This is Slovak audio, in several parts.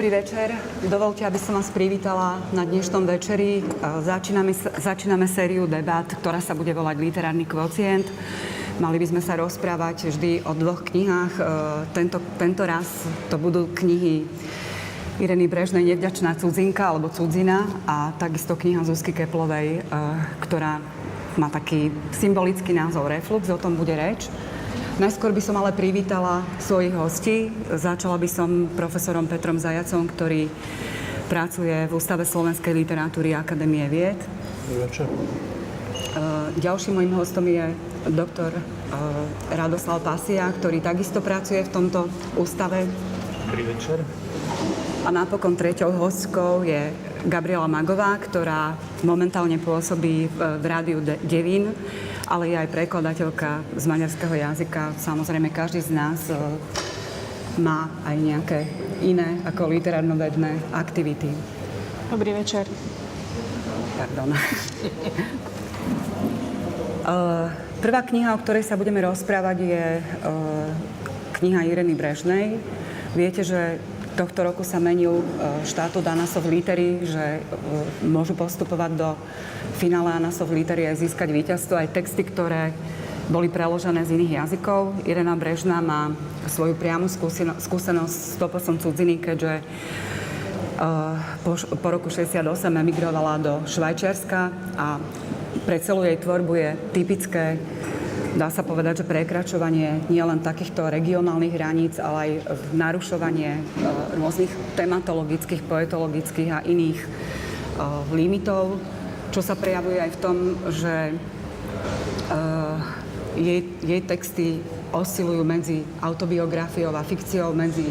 Dobrý večer. Dovolte, aby som vás privítala na dnešnom večeri. Začíname, začíname sériu debat, ktorá sa bude volať Literárny kvocient. Mali by sme sa rozprávať vždy o dvoch knihách. E, tento, tento raz to budú knihy Ireny Brežnej Nevďačná cudzinka alebo cudzina a takisto kniha Zuzky Keplovej, e, ktorá má taký symbolický názov Reflux, o tom bude reč. Najskôr by som ale privítala svojich hostí. Začala by som profesorom Petrom Zajacom, ktorý pracuje v Ústave slovenskej literatúry Akadémie vied. Večer. Ďalším mojim hostom je doktor Radoslav Pasia, ktorý takisto pracuje v tomto ústave. Dobrý večer. A napokon treťou hostkou je Gabriela Magová, ktorá momentálne pôsobí v rádiu Devín ale je aj prekladateľka z maďarského jazyka. Samozrejme, každý z nás e, má aj nejaké iné ako literárno-vedné aktivity. Dobrý večer. Pardon. E, prvá kniha, o ktorej sa budeme rozprávať, je e, kniha Ireny Brežnej. Viete, že tohto roku sa menil štátu Danasov litery, že môžu postupovať do finále Anasov litery aj získať víťazstvo, aj texty, ktoré boli preložené z iných jazykov. Irena Brežná má svoju priamu skúsenosť s toposom cudziny, keďže uh, po, po roku 68 emigrovala do Švajčiarska a pre celú jej tvorbu je typické dá sa povedať, že prekračovanie nielen takýchto regionálnych hraníc, ale aj narušovanie uh, rôznych tematologických, poetologických a iných uh, limitov. Čo sa prejavuje aj v tom, že uh, jej, jej texty oscilujú medzi autobiografiou a fikciou, medzi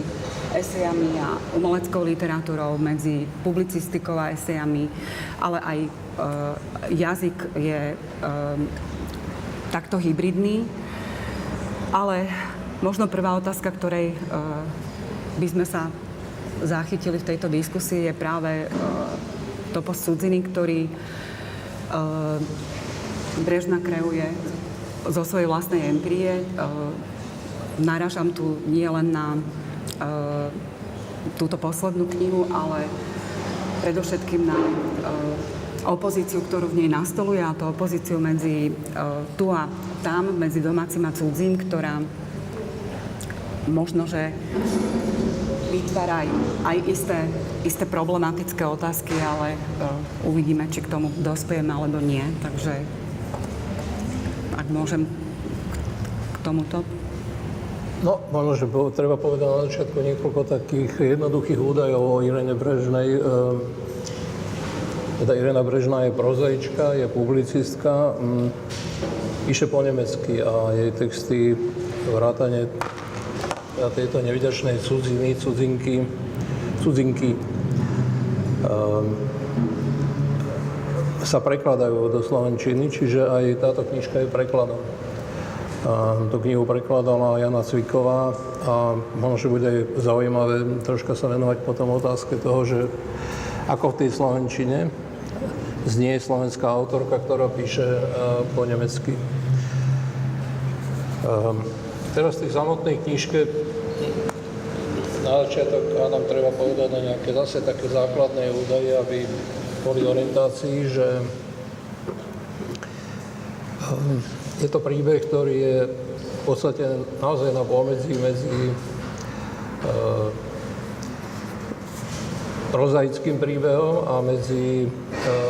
esejami a umeleckou literatúrou, medzi publicistikou a esejami, ale aj uh, jazyk je uh, takto hybridný. Ale možno prvá otázka, ktorej uh, by sme sa zachytili v tejto diskusii, je práve uh, to cudziny, ktorý Ehm, Brežna kreuje zo svojej vlastnej empírie. Ehm, Naražam tu nie len na túto poslednú knihu, ale predovšetkým na opozíciu, ktorú v nej nastoluje, a to opozíciu medzi tu a tam, medzi domácim a cudzím, ktorá možno, že vytvára aj, isté, isté problematické otázky, ale uh, uvidíme, či k tomu dospejeme alebo nie. Takže ak môžem k tomuto. No, možno, že treba povedať na začiatku niekoľko takých jednoduchých údajov o Irene Brežnej. Ehm, teda Irena Brežná je prozaička, je publicistka, mm, píše po nemecky a jej texty vrátane tejto nevydačnej cudziny, cudzinky, cudzinky um, sa prekladajú do Slovenčiny, čiže aj táto knižka je prekladom. A tú knihu prekladala Jana Cviková a možno, že bude zaujímavé troška sa venovať potom otázke toho, že ako v tej Slovenčine znie slovenská autorka, ktorá píše po nemecky. Um, teraz v tej samotnej knižke na začiatok nám treba povedať na nejaké zase také základné údaje, aby boli orientácii, že ehm, je to príbeh, ktorý je v podstate naozaj na pomedzi medzi uh, prozaickým príbehom a medzi uh,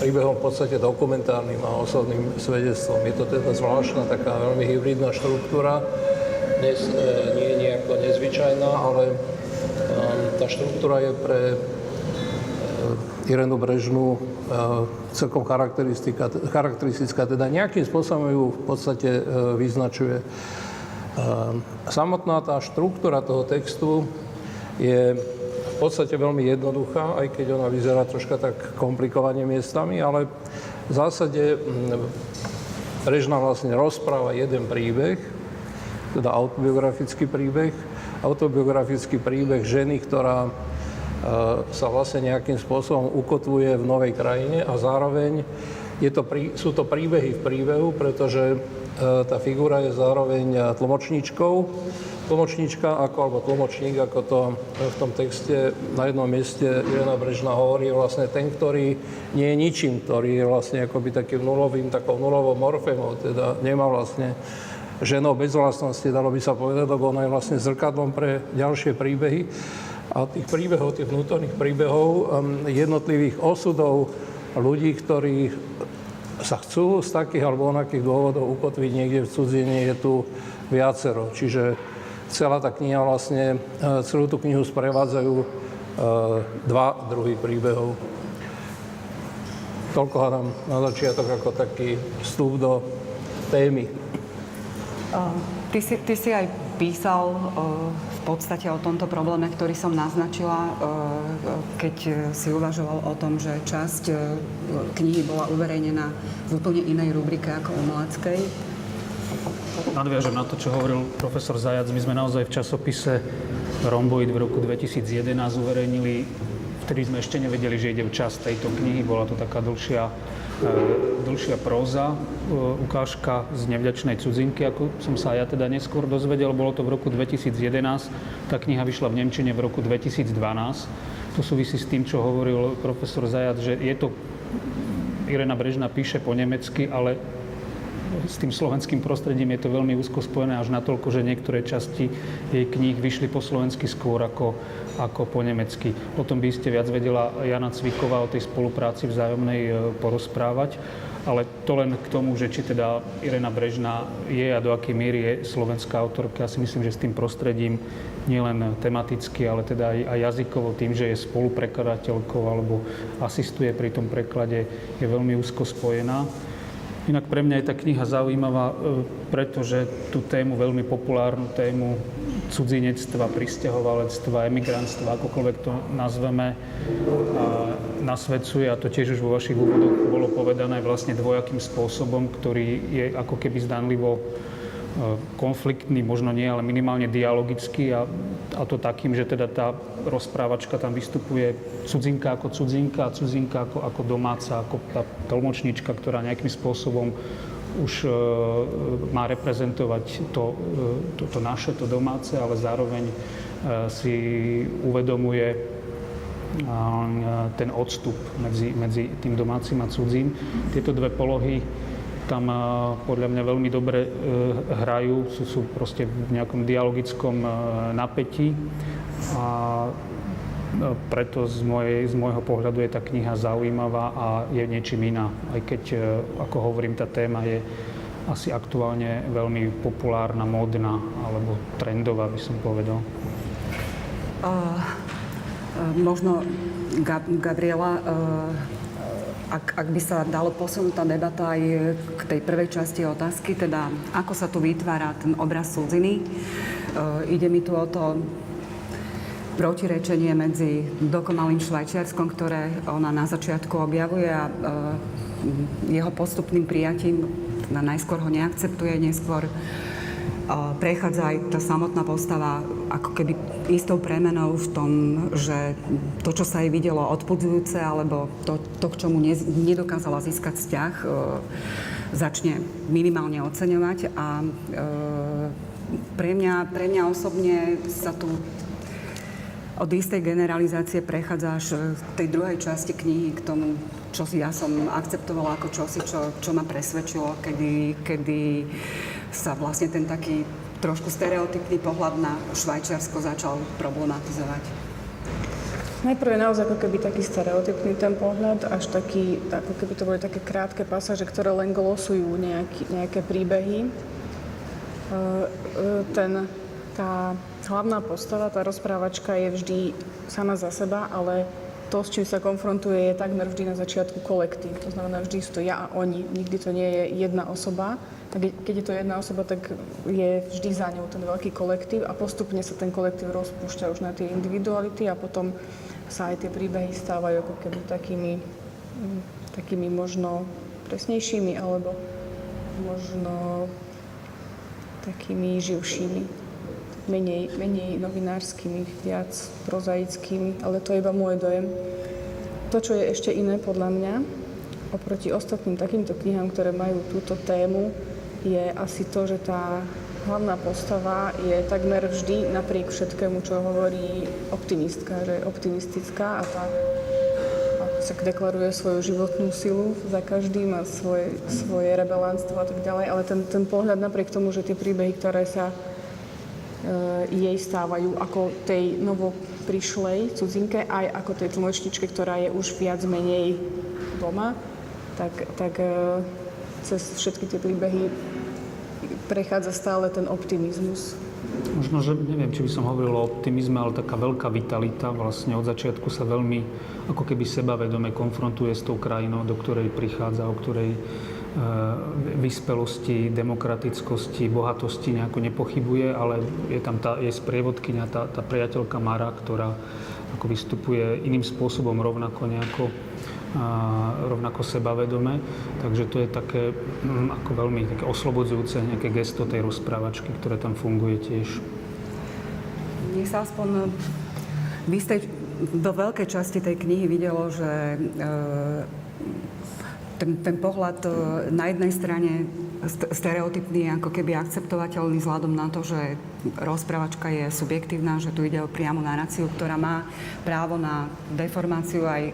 príbehom v podstate dokumentárnym a osobným svedectvom. Je to teda zvláštna taká veľmi hybridná štruktúra, dnes e, nie je nejako nezvyčajná, ale e, tá štruktúra je pre e, Irenu Brežnú celkom charakteristika, charakteristická, teda nejakým spôsobom ju v podstate vyznačuje. Samotná tá štruktúra toho textu je podstate veľmi jednoduchá, aj keď ona vyzerá troška tak komplikovane miestami, ale v zásade Brežná vlastne rozpráva jeden príbeh, teda autobiografický príbeh. Autobiografický príbeh ženy, ktorá e, sa vlastne nejakým spôsobom ukotvuje v novej krajine a zároveň je to, sú to príbehy v príbehu, pretože e, tá figura je zároveň tlmočníčkou tlmočníčka ako, alebo tlmočník, ako to v tom texte na jednom mieste Irena Brežná hovorí, vlastne ten, ktorý nie je ničím, ktorý je vlastne akoby takým nulovým, takou nulovou morfemou, teda nemá vlastne ženou bez vlastnosti, dalo by sa povedať, lebo ona je vlastne zrkadlom pre ďalšie príbehy. A tých príbehov, tých vnútorných príbehov, um, jednotlivých osudov ľudí, ktorí sa chcú z takých alebo onakých dôvodov ukotviť niekde v cudzine, je tu viacero. Čiže celá tá kniha vlastne, e, celú tú knihu sprevádzajú e, dva druhy príbehov. Toľko hádam na začiatok ako taký vstup do témy. Ty si, ty si aj písal v podstate o tomto probléme, ktorý som naznačila, keď si uvažoval o tom, že časť knihy bola uverejnená v úplne inej rubrike ako umeleckej. Nadviažem na to, čo hovoril profesor Zajac. My sme naozaj v časopise Romboid v roku 2011 uverejnili vtedy sme ešte nevedeli, že ide v čas tejto knihy. Bola to taká dlhšia, e, dlhšia próza, e, ukážka z nevďačnej cudzinky, ako som sa ja teda neskôr dozvedel. Bolo to v roku 2011. Tá kniha vyšla v Nemčine v roku 2012. To súvisí s tým, čo hovoril profesor Zajac, že je to Irena Brežná píše po nemecky, ale s tým slovenským prostredím je to veľmi úzko spojené až natoľko, že niektoré časti jej kníh vyšli po slovensky skôr ako, ako po nemecky. O tom by ste viac vedela Jana Cviková o tej spolupráci vzájomnej e, porozprávať. Ale to len k tomu, že či teda Irena Brežná je a do akej miery je slovenská autorka. Ja si myslím, že s tým prostredím nielen tematicky, ale teda aj, aj jazykovo, tým, že je spoluprekladateľkou alebo asistuje pri tom preklade, je veľmi úzko spojená. Inak pre mňa je tá kniha zaujímavá, e, pretože tú tému, veľmi populárnu tému cudzinectva, pristahovalectva, emigrantstva, akokoľvek to nazveme, nasvedcuje, a to tiež už vo vašich úvodoch bolo povedané, vlastne dvojakým spôsobom, ktorý je ako keby zdanlivo E, konfliktný, možno nie, ale minimálne dialogický a, a to takým, že teda tá rozprávačka tam vystupuje cudzinka ako cudzinka a cudzinka ako, ako domáca, ako tá tlmočnička, ktorá nejakým spôsobom už e, má reprezentovať to, e, to, to naše, to domáce, ale zároveň e, si uvedomuje e, ten odstup medzi, medzi tým domácim a cudzím. Tieto dve polohy tam podľa mňa veľmi dobre e, hrajú, sú, sú proste v nejakom dialogickom e, napätí a preto z, mojej, z môjho pohľadu je tá kniha zaujímavá a je niečím iná. Aj keď, ako hovorím, tá téma je asi aktuálne veľmi populárna, módna alebo trendová, by som povedal. Uh, možno Gab- Gabriela, uh ak, ak by sa dalo posunúť tá debata aj k tej prvej časti otázky, teda ako sa tu vytvára ten obraz cudziny. E, ide mi tu o to protirečenie medzi dokonalým Švajčiarskom, ktoré ona na začiatku objavuje a e, jeho postupným prijatím, teda najskôr ho neakceptuje, neskôr prechádza aj tá samotná postava ako keby istou premenou v tom, že to, čo sa jej videlo odpudzujúce, alebo to, to k čomu ne, nedokázala získať vzťah, e, začne minimálne oceňovať. A e, pre mňa, pre mňa osobne sa tu od istej generalizácie prechádza až v tej druhej časti knihy k tomu, čo si ja som akceptovala ako čosi, čo, čo ma presvedčilo, kedy, kedy sa vlastne ten taký trošku stereotypný pohľad na Švajčiarsko začal problematizovať? Najprv je naozaj ako keby taký stereotypný ten pohľad, až taký, ako keby to boli také krátke pasáže, ktoré len glosujú nejaký, nejaké príbehy. E, e, ten, tá hlavná postava, tá rozprávačka je vždy sama za seba, ale to, s čím sa konfrontuje, je takmer vždy na začiatku kolektív. To znamená, vždy sú to ja a oni. Nikdy to nie je jedna osoba tak keď je to jedna osoba, tak je vždy za ňou ten veľký kolektív a postupne sa ten kolektív rozpúšťa už na tie individuality a potom sa aj tie príbehy stávajú ako keby takými, mm, takými možno presnejšími alebo možno takými živšími, menej, menej novinárskymi, viac prozaickými, ale to je iba môj dojem. To, čo je ešte iné podľa mňa, oproti ostatným takýmto knihám, ktoré majú túto tému, je asi to, že tá hlavná postava je takmer vždy napriek všetkému, čo hovorí optimistka, že je optimistická a tá sa deklaruje svoju životnú silu za každým a svoje, svoje rebelánstvo a tak ďalej, ale ten, ten pohľad napriek tomu, že tie príbehy, ktoré sa e, jej stávajú ako tej novo prišlej cudzinke, aj ako tej tlmočničke, ktorá je už viac menej doma, tak, tak e, cez všetky tie príbehy prechádza stále ten optimizmus. Možno, že neviem, či by som hovoril o optimizme, ale taká veľká vitalita vlastne od začiatku sa veľmi ako keby sebavedome konfrontuje s tou krajinou, do ktorej prichádza, o ktorej e, vyspelosti, demokratickosti, bohatosti nejako nepochybuje, ale je tam tá, je sprievodkynia, tá, tá priateľka Mara, ktorá ako vystupuje iným spôsobom rovnako nejako rovnako sebavedome. Takže to je také mm, ako veľmi také oslobodzujúce nejaké gesto tej rozprávačky, ktoré tam funguje tiež. Nech sa aspoň v istej, do veľkej časti tej knihy videlo, že e, ten, ten pohľad e, na jednej strane stereotypný, ako keby akceptovateľný vzhľadom na to, že rozprávačka je subjektívna, že tu ide o priamu naráciu, ktorá má právo na deformáciu aj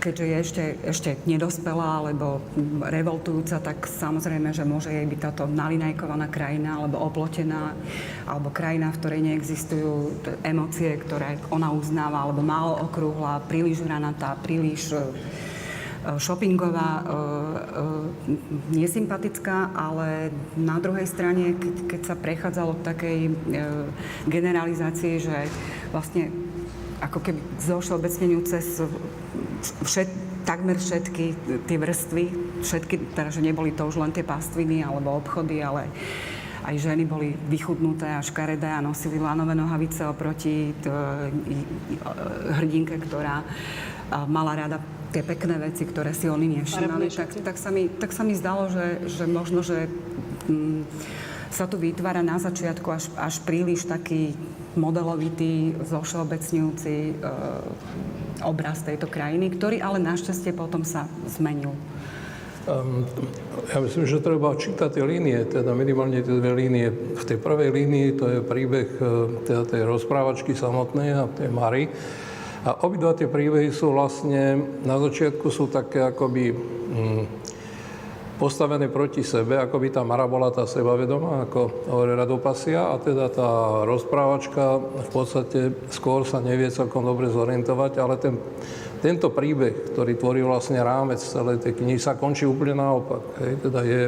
keďže je ešte, ešte nedospelá alebo revoltujúca, tak samozrejme, že môže jej byť táto nalinajkovaná krajina alebo oplotená, alebo krajina, v ktorej neexistujú emócie, ktoré ona uznáva, alebo málo okrúhla, príliš hranatá, príliš e, shoppingová, e, e, nesympatická, ale na druhej strane, keď, keď sa prechádzalo k takej generalizácii, že vlastne ako keby všeobecneniu cez všet, takmer všetky tie vrstvy, všetky, teda, že neboli to už len tie pastviny alebo obchody, ale aj ženy boli vychudnuté a škaredé a nosili lanové nohavice oproti t, hrdinke, ktorá mala rada tie pekné veci, ktoré si oni nevšimali, tak, tak, sa mi, tak sa mi zdalo, že, že možno, že mm, sa tu vytvára na začiatku až, až príliš taký modelovitý, zošeobecňujúci e, obraz tejto krajiny, ktorý ale našťastie potom sa zmenil. Um, ja myslím, že treba čítať tie línie, teda minimálne tie dve línie. V tej prvej línii to je príbeh e, teda tej rozprávačky samotnej a tej Mary. A obidva tie príbehy sú vlastne, na začiatku sú také akoby mm, postavené proti sebe, ako by tá Mara bola tá sebavedomá, ako hovorí Radopasia, a teda tá rozprávačka v podstate skôr sa nevie celkom dobre zorientovať, ale ten, tento príbeh, ktorý tvorí vlastne rámec celej tej knihy, sa končí úplne naopak. Hej, teda je,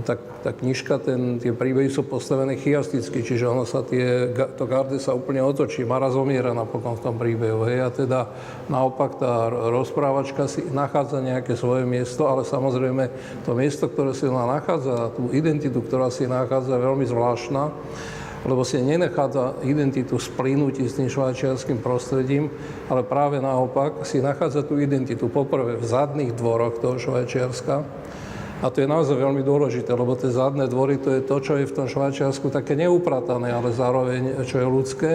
tak tá knižka, ten, tie príbehy sú postavené chiasticky, čiže ono sa tie, to garde sa úplne otočí, Mara zomiera napokon v tom príbehu, hej, a teda naopak tá rozprávačka si nachádza nejaké svoje miesto, ale samozrejme to miesto, ktoré si ona nachádza, tú identitu, ktorá si nachádza, je veľmi zvláštna, lebo si nenachádza identitu splínuti s tým švajčiarským prostredím, ale práve naopak si nachádza tú identitu poprvé v zadných dvoroch toho Švajčiarska, a to je naozaj veľmi dôležité, lebo tie zadné dvory to je to, čo je v tom Švajčiarsku také neupratané, ale zároveň čo je ľudské.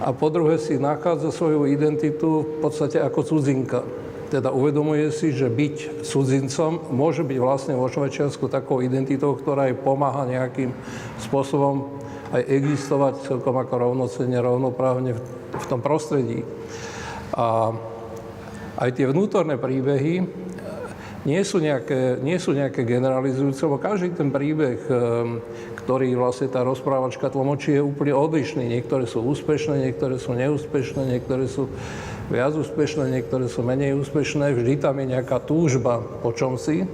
A po druhé si nachádza svoju identitu v podstate ako cudzinka. Teda uvedomuje si, že byť cudzincom môže byť vlastne vo Švajčiarsku takou identitou, ktorá jej pomáha nejakým spôsobom aj existovať celkom ako rovnocenne, rovnoprávne v, tom prostredí. A aj tie vnútorné príbehy, nie sú nejaké, nie sú nejaké generalizujúce, lebo každý ten príbeh, ehm, ktorý vlastne tá rozprávačka tlmočí, je úplne odlišný. Niektoré sú úspešné, niektoré sú neúspešné, niektoré sú viac úspešné, niektoré sú menej úspešné. Vždy tam je nejaká túžba po čomsi.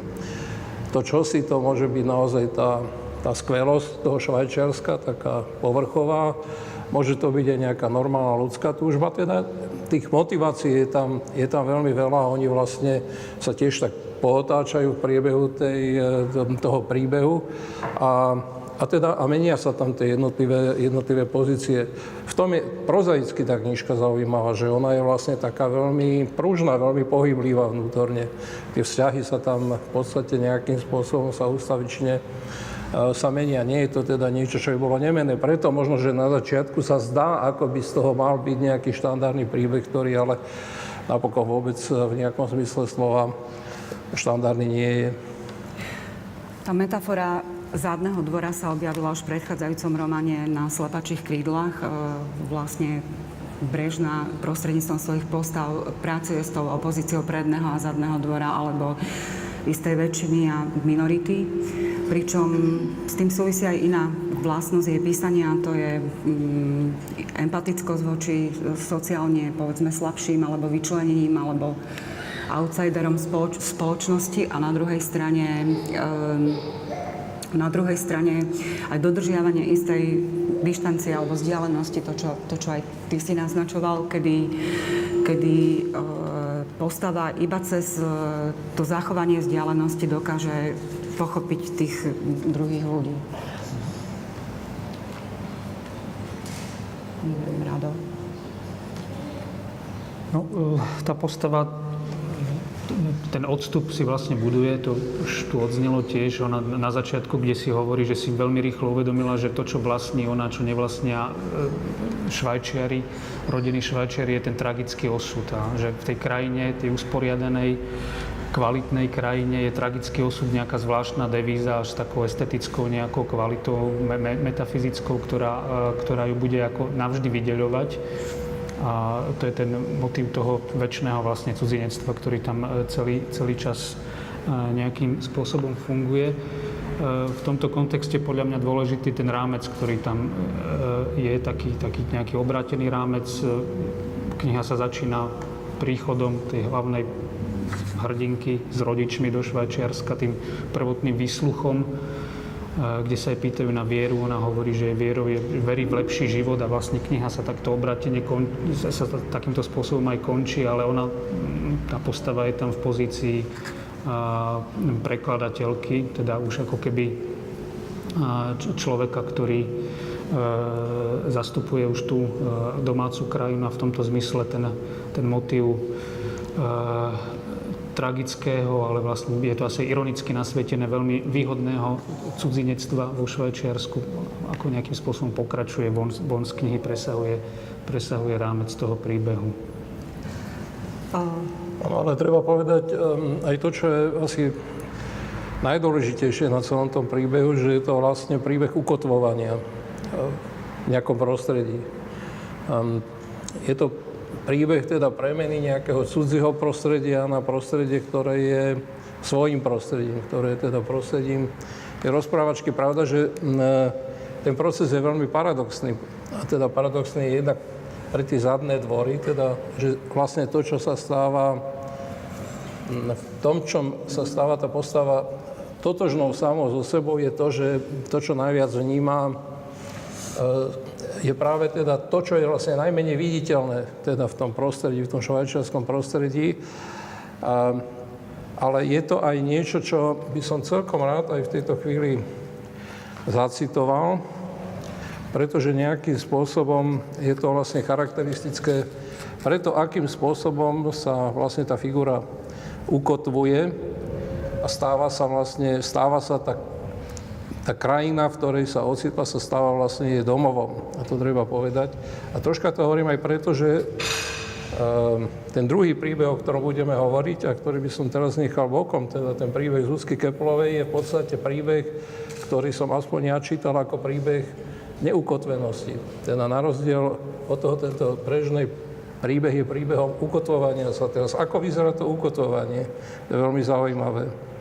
To čosi to môže byť naozaj tá, tá skvelosť toho Švajčiarska, taká povrchová. Môže to byť aj nejaká normálna ľudská túžba. Teda tých motivácií je tam, je tam veľmi veľa a oni vlastne sa tiež tak pootáčajú v priebehu tej, e, toho príbehu a, a, teda, a menia sa tam tie jednotlivé, jednotlivé pozície. V tom je prozaicky tá knižka zaujímavá, že ona je vlastne taká veľmi pružná, veľmi pohyblivá vnútorne. Tie vzťahy sa tam v podstate nejakým spôsobom sa ustavične e, sa menia. Nie je to teda niečo, čo by bolo nemené. Preto možno, že na začiatku sa zdá, ako by z toho mal byť nejaký štandardný príbeh, ktorý ale napokon vôbec v nejakom zmysle slova štandardný nie je. Tá metafora zádneho dvora sa objavila už v predchádzajúcom románe na Slepačích krídlach. E, vlastne Brežná prostredníctvom svojich postav pracuje s tou opozíciou predného a zadného dvora alebo istej väčšiny a minority. Pričom s tým súvisí aj iná vlastnosť jej písania, to je mm, empatickosť voči sociálne, povedzme, slabším alebo vyčlenením alebo outsiderom spoloč- spoločnosti a na druhej strane um, na druhej strane aj dodržiavanie istej dištancie alebo vzdialenosti, to čo, to, čo aj ty si naznačoval, kedy, kedy e, postava iba cez e, to zachovanie vzdialenosti dokáže pochopiť tých druhých ľudí. Neviem, Rado. No, e, tá postava ten odstup si vlastne buduje, to už tu odznelo tiež, ona na začiatku, kde si hovorí, že si veľmi rýchlo uvedomila, že to, čo vlastní ona, čo nevlastnia e, Švajčiari, rodiny Švajčiari, je ten tragický osud. A že v tej krajine, tej usporiadanej, kvalitnej krajine je tragický osud nejaká zvláštna devíza až takou estetickou nejakou kvalitou, me- metafyzickou, ktorá, e, ktorá ju bude ako navždy vydeľovať a to je ten motív toho väčšného vlastne cudzinectva, ktorý tam e, celý, celý čas e, nejakým spôsobom funguje. E, v tomto kontexte podľa mňa dôležitý ten rámec, ktorý tam je, taký, taký nejaký obrátený rámec. Kniha sa začína príchodom tej hlavnej hrdinky s rodičmi do Švajčiarska, tým prvotným výsluchom kde sa jej pýtajú na vieru. Ona hovorí, že vierou je verí v lepší život a vlastne kniha sa takto obratene sa takýmto spôsobom aj končí, ale ona, tá postava je tam v pozícii prekladateľky, teda už ako keby človeka, ktorý e, zastupuje už tú e, domácu krajinu a v tomto zmysle ten, ten motív e, tragického, ale vlastne je to asi ironicky nasvietené veľmi výhodného cudzinectva vo Švajčiarsku, ako nejakým spôsobom pokračuje, von, von z knihy presahuje, presahuje rámec toho príbehu. No, ale treba povedať um, aj to, čo je asi najdôležitejšie na celom tom príbehu, že je to vlastne príbeh ukotvovania uh, v nejakom prostredí. Um, je to príbeh teda premeny nejakého cudzieho prostredia na prostredie, ktoré je svojim prostredím, ktoré je teda prostredím tej rozprávačky. Pravda, že ten proces je veľmi paradoxný. A teda paradoxný je jednak pre tie zadné dvory, teda, že vlastne to, čo sa stáva v tom, čom sa stáva tá postava totožnou samou so sebou, je to, že to, čo najviac vníma, je práve teda to, čo je vlastne najmenej viditeľné teda v tom prostredí, v tom švajčiarskom prostredí. A, ale je to aj niečo, čo by som celkom rád aj v tejto chvíli zacitoval, pretože nejakým spôsobom je to vlastne charakteristické pre to, akým spôsobom sa vlastne tá figura ukotvuje a stáva sa vlastne, stáva sa tak tá krajina, v ktorej sa ocitla, sa stáva vlastne jej domovom. A to treba povedať. A troška to hovorím aj preto, že ehm, ten druhý príbeh, o ktorom budeme hovoriť a ktorý by som teraz nechal bokom, teda ten príbeh Zuzky Keplovej, je v podstate príbeh, ktorý som aspoň ja čítal ako príbeh neukotvenosti. Teda na rozdiel od toho tento prežnej príbeh je príbehom ukotvovania sa. Teraz ako vyzerá to ukotvovanie? To je veľmi zaujímavé.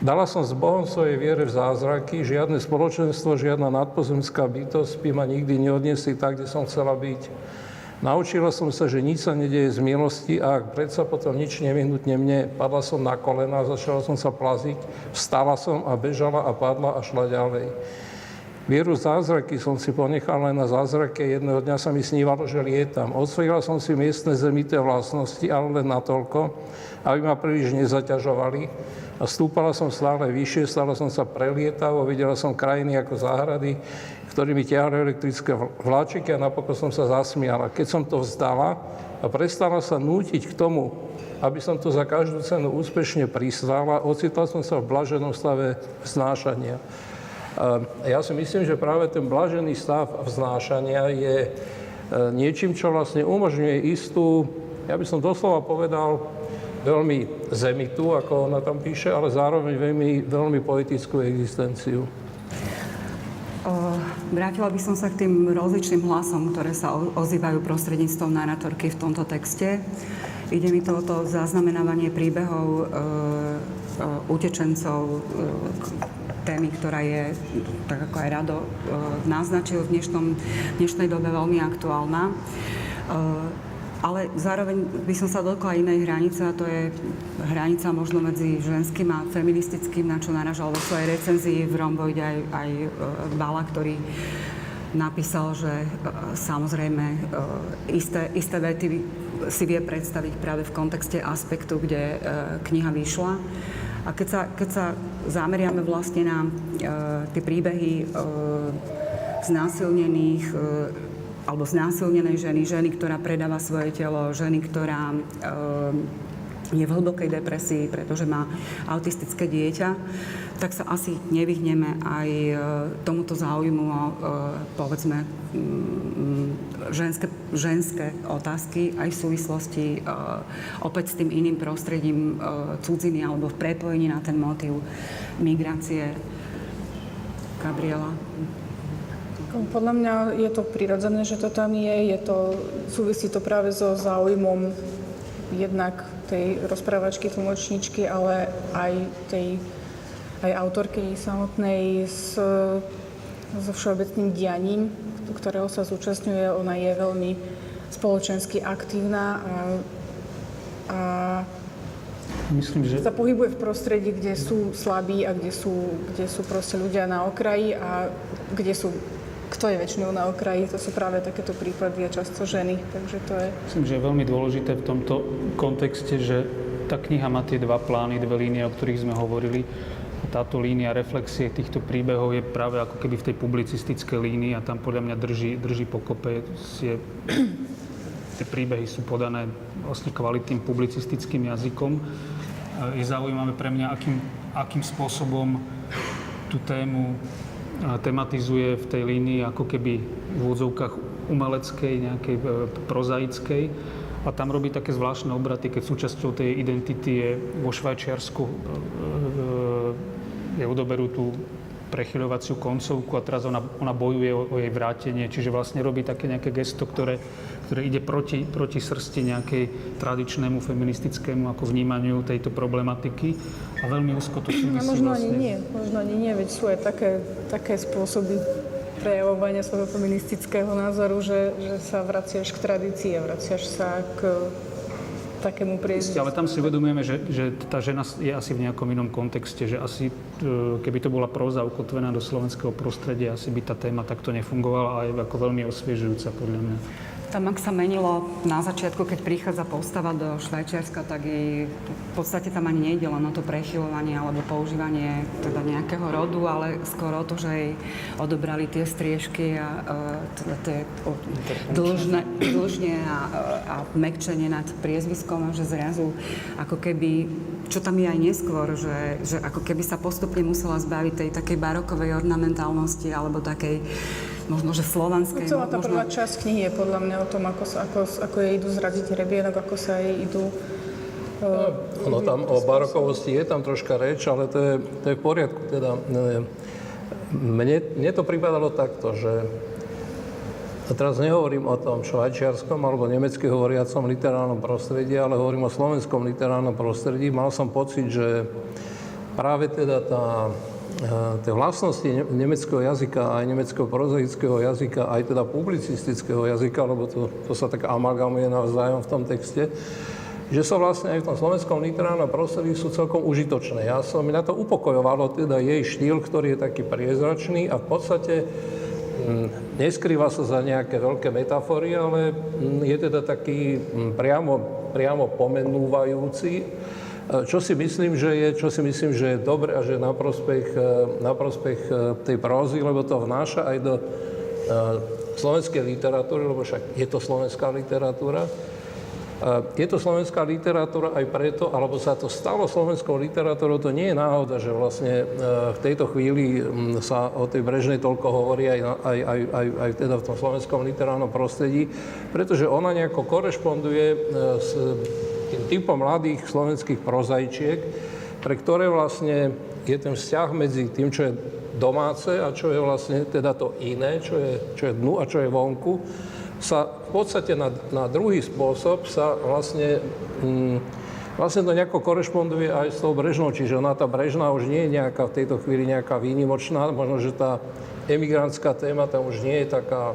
Dala som s Bohom svojej viere v zázraky, žiadne spoločenstvo, žiadna nadpozemská bytosť by ma nikdy neodniesli tak, kde som chcela byť. Naučila som sa, že nič sa nedieje z milosti a ak predsa potom nič nevyhnutne mne, padla som na kolena, začala som sa plaziť, vstala som a bežala a padla a šla ďalej. Vieru zázraky som si ponechal len na zázrake. Jedného dňa sa mi snívalo, že lietam. Odsvojila som si miestne zemité vlastnosti, ale len natoľko, aby ma príliš nezaťažovali a stúpala som stále vyššie, stala som sa prelietavo, videla som krajiny ako záhrady, ktorými ťahali elektrické vláčiky a napokon som sa zasmiala. Keď som to vzdala a prestala sa nútiť k tomu, aby som to za každú cenu úspešne prisvala, ocitla som sa v blaženom stave vznášania. Ja si myslím, že práve ten blažený stav vznášania je e, niečím, čo vlastne umožňuje istú, ja by som doslova povedal, veľmi zemitú, ako ona tam píše, ale zároveň veľmi, veľmi poetickú existenciu. Vrátila by som sa k tým rozličným hlasom, ktoré sa ozývajú prostredníctvom narratorky v tomto texte. Ide mi to o to zaznamenávanie príbehov e, e, utečencov, e, témy, ktorá je, tak ako aj Rado e, naznačil, v dnešnom, dnešnej dobe veľmi aktuálna. E, ale zároveň by som sa dotkla inej hranice a to je hranica možno medzi ženským a feministickým, na čo naražal vo svojej recenzii v Romboide aj, aj e, Bala, ktorý napísal, že samozrejme isté, isté vety si vie predstaviť práve v kontexte aspektu, kde kniha vyšla. A keď sa, keď sa zameriame vlastne na tie príbehy znásilnených alebo znásilnenej ženy, ženy, ktorá predáva svoje telo, ženy, ktorá e, je v hlbokej depresii, pretože má autistické dieťa, tak sa asi nevyhneme aj e, tomuto záujmu o, e, povedzme, ženské, ženské otázky aj v súvislosti opäť s tým iným prostredím cudziny alebo v prepojení na ten motív migrácie. Gabriela. Podľa mňa je to prirodzené, že to tam je. je to, súvisí to práve so záujmom jednak tej rozprávačky, tlmočničky, ale aj tej aj autorky samotnej s, so všeobecným dianím, ktorého sa zúčastňuje. Ona je veľmi spoločensky aktívna a, a Myslím, že... sa pohybuje v prostredí, kde sú slabí a kde sú, kde sú proste ľudia na okraji a kde sú kto je väčšinou na okraji, to sú práve takéto prípady a často ženy. Takže to je... Myslím, že je veľmi dôležité v tomto kontexte, že tá kniha má tie dva plány, dve línie, o ktorých sme hovorili. Táto línia reflexie týchto príbehov je práve ako keby v tej publicistickej línii a tam podľa mňa drží, drží pokope. Je, tie príbehy sú podané vlastne kvalitným publicistickým jazykom. Je zaujímavé pre mňa, akým, akým spôsobom tú tému tematizuje v tej línii ako keby v úvodzovkách umeleckej, nejakej e, prozaickej. A tam robí také zvláštne obraty, keď súčasťou tej identity je vo Švajčiarsku, e, e, je odoberú tú prechyľovaciu koncovku a teraz ona, ona bojuje o, o jej vrátenie. Čiže vlastne robí také nejaké gesto, ktoré, ktoré ide proti, proti srsti nejakej tradičnému feministickému ako vnímaniu tejto problematiky. A veľmi úzko to súvisí no, možno vlastne... ani nie, možno ani nie, veď sú aj také, také spôsoby prejavovania svojho feministického názoru, že, že sa vraciaš k tradícii a vraciaš sa k takému priezvisku. Ale tam si uvedomujeme, že, že tá žena je asi v nejakom inom kontexte, že asi e, keby to bola próza ukotvená do slovenského prostredia, asi by tá téma takto nefungovala a je ako veľmi osviežujúca podľa mňa. Tam, ak sa menilo na začiatku, keď prichádza postava do Švajčiarska, tak jej v podstate tam ani nejde len o to prechylovanie alebo používanie teda nejakého rodu, ale skoro o to, že jej odobrali tie striežky a uh, teda tie dlžne, dlžne a, a mekčenie nad priezviskom a že zrazu ako keby čo tam je aj neskôr, že, že ako keby sa postupne musela zbaviť tej takej barokovej ornamentálnosti alebo takej možno, že slovanskej. No, celá tá možno... prvá časť knihy je podľa mňa o tom, ako, sa, ako, ako jej idú zradiť rebienok, ako sa jej idú Uh, ono tam o barokovosti je tam troška reč, ale to je, to je v poriadku. Teda, ne, mne, mne to pripadalo takto, že a teraz nehovorím o tom švajčiarskom alebo nemecky hovoriacom literárnom prostredí, ale hovorím o slovenskom literárnom prostredí. Mal som pocit, že práve teda tá tie vlastnosti nemeckého jazyka, aj nemeckého prozaického jazyka, aj teda publicistického jazyka, lebo to, to sa tak amalgamuje navzájom v tom texte, že sa vlastne aj v tom slovenskom literárnom prostredí sú celkom užitočné. Ja som, mňa to upokojovalo, teda jej štýl, ktorý je taký priezračný a v podstate hm, neskrýva sa za nejaké veľké metafory, ale hm, je teda taký hm, priamo, priamo pomenúvajúci čo si myslím, že je, čo si myslím, že je dobre a že na prospech, e, na prospech e, tej prózy, lebo to vnáša aj do e, slovenskej literatúry, lebo však je to slovenská literatúra. Je to slovenská literatúra aj preto, alebo sa to stalo slovenskou literatúrou, to nie je náhoda, že vlastne v tejto chvíli sa o tej Brežnej toľko hovorí aj, aj, aj, aj, aj teda v tom slovenskom literárnom prostredí, pretože ona nejako korešponduje s tým typom mladých slovenských prozajčiek, pre ktoré vlastne je ten vzťah medzi tým, čo je domáce a čo je vlastne teda to iné, čo je, čo je dnu a čo je vonku, sa v podstate na, na druhý spôsob sa vlastne, mm, vlastne to nejako korešponduje aj s tou brežnou, čiže ona tá brežná už nie je nejaká v tejto chvíli nejaká výnimočná, možno, že tá emigrantská téma tam už nie je taká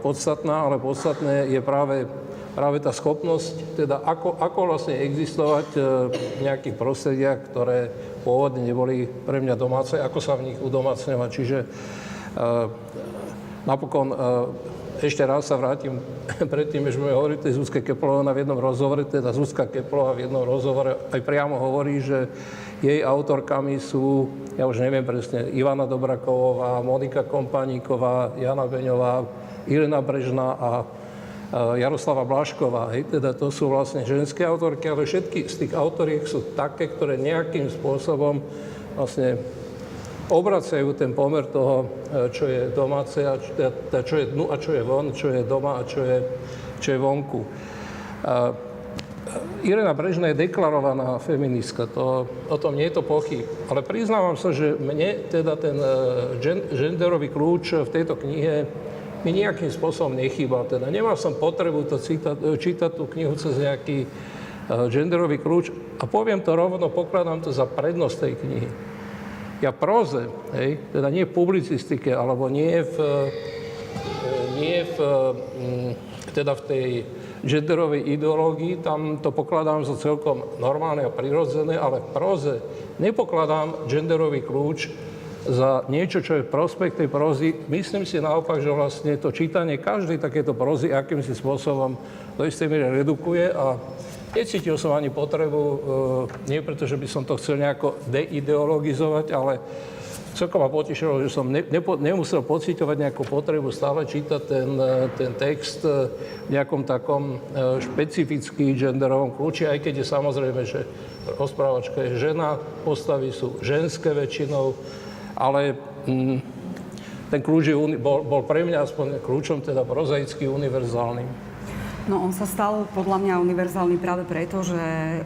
podstatná, ale podstatné je práve, práve tá schopnosť, teda ako, ako vlastne existovať e, v nejakých prostrediach, ktoré pôvodne neboli pre mňa domáce, ako sa v nich udomácňovať. Čiže e, napokon e, ešte raz sa vrátim predtým, než budeme hovoriť tej Zuzke Keplová v jednom rozhovore, teda Zuzka Keplová v jednom rozhovore aj priamo hovorí, že jej autorkami sú, ja už neviem presne, Ivana Dobrakovová, Monika Kompaníková, Jana Beňová, Irena Brežná a Jaroslava Blašková. Hej, teda to sú vlastne ženské autorky, ale všetky z tých autoriek sú také, ktoré nejakým spôsobom vlastne obracajú ten pomer toho, e, čo je domáce a čo, teda, čo je dnu a čo je von, čo je doma a čo je, čo je vonku. A Irena Brežná je deklarovaná feministka, to, o tom nie je to pochyb. Ale priznávam sa, že mne teda ten e, genderový kľúč v tejto knihe mi nejakým spôsobom nechýbal. Teda nemal som potrebu to cítať, čítať tú knihu cez nejaký uh, genderový kľúč a poviem to rovno, pokladám to za prednosť tej knihy. Ja proze, hej, teda nie v publicistike, alebo nie v, uh, nie v, um, teda v tej genderovej ideológii, tam to pokladám za celkom normálne a prirodzené, ale v proze nepokladám genderový kľúč za niečo, čo je prospekt tej prozy. Myslím si naopak, že vlastne to čítanie každej takéto prozy akýmsi spôsobom do istej miery redukuje a necítil som ani potrebu, e, nie preto, že by som to chcel nejako deideologizovať, ale celkom ma potešilo, že som ne, nepo, nemusel pocitovať nejakú potrebu stále čítať ten, e, ten text e, v nejakom takom špecifický genderovom kľúči, aj keď je samozrejme, že rozprávačka je žena, postavy sú ženské väčšinou, ale mm, ten kľúč je, bol, bol pre mňa aspoň kľúčom teda prozaicky univerzálnym. No on sa stal podľa mňa univerzálny práve preto, že e,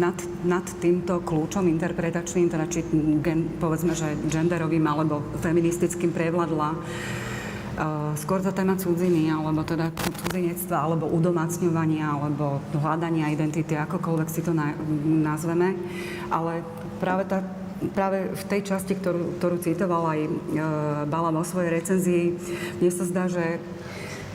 nad, nad týmto kľúčom interpretačným, teda či gen, povedzme, že genderovým alebo feministickým prevladla e, skôr tá téma cudziny, alebo teda cudzinectva, alebo udomácňovania, alebo hľadania identity, akokoľvek si to na, nazveme. Ale práve tá práve v tej časti, ktorú, ktorú citoval aj e, Bala vo svojej recenzii, mne sa zdá, že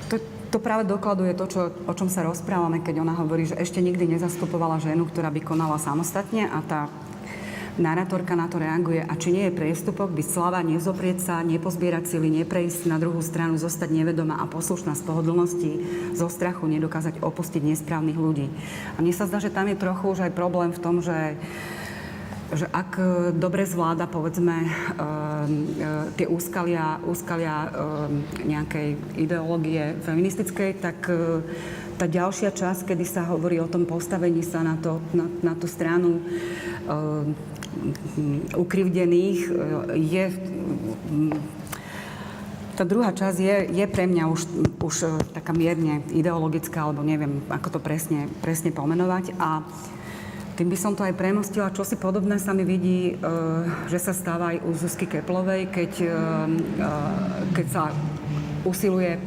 to, to práve dokladuje to, čo, o čom sa rozprávame, keď ona hovorí, že ešte nikdy nezastupovala ženu, ktorá by konala samostatne a tá Narátorka na to reaguje. A či nie je priestupok, by slava nezoprieť sa, nepozbierať sily, neprejsť na druhú stranu, zostať nevedomá a poslušná z pohodlnosti, zo strachu nedokázať opustiť nesprávnych ľudí. A mne sa zdá, že tam je trochu už aj problém v tom, že že ak e, dobre zvláda, povedzme, e, e, tie úskalia, úskalia nejakej ideológie feministickej, tak tá ďalšia časť, kedy sa hovorí o tom postavení sa na, to, na, na tú stranu ukrivdených, je tá druhá časť je, je pre mňa už, už taká mierne ideologická, alebo neviem, ako to presne, presne pomenovať. A tým by som to aj premostila. Čo si podobné sa mi vidí, e, že sa stáva aj u Zuzky Keplovej, keď, e, e, keď sa usiluje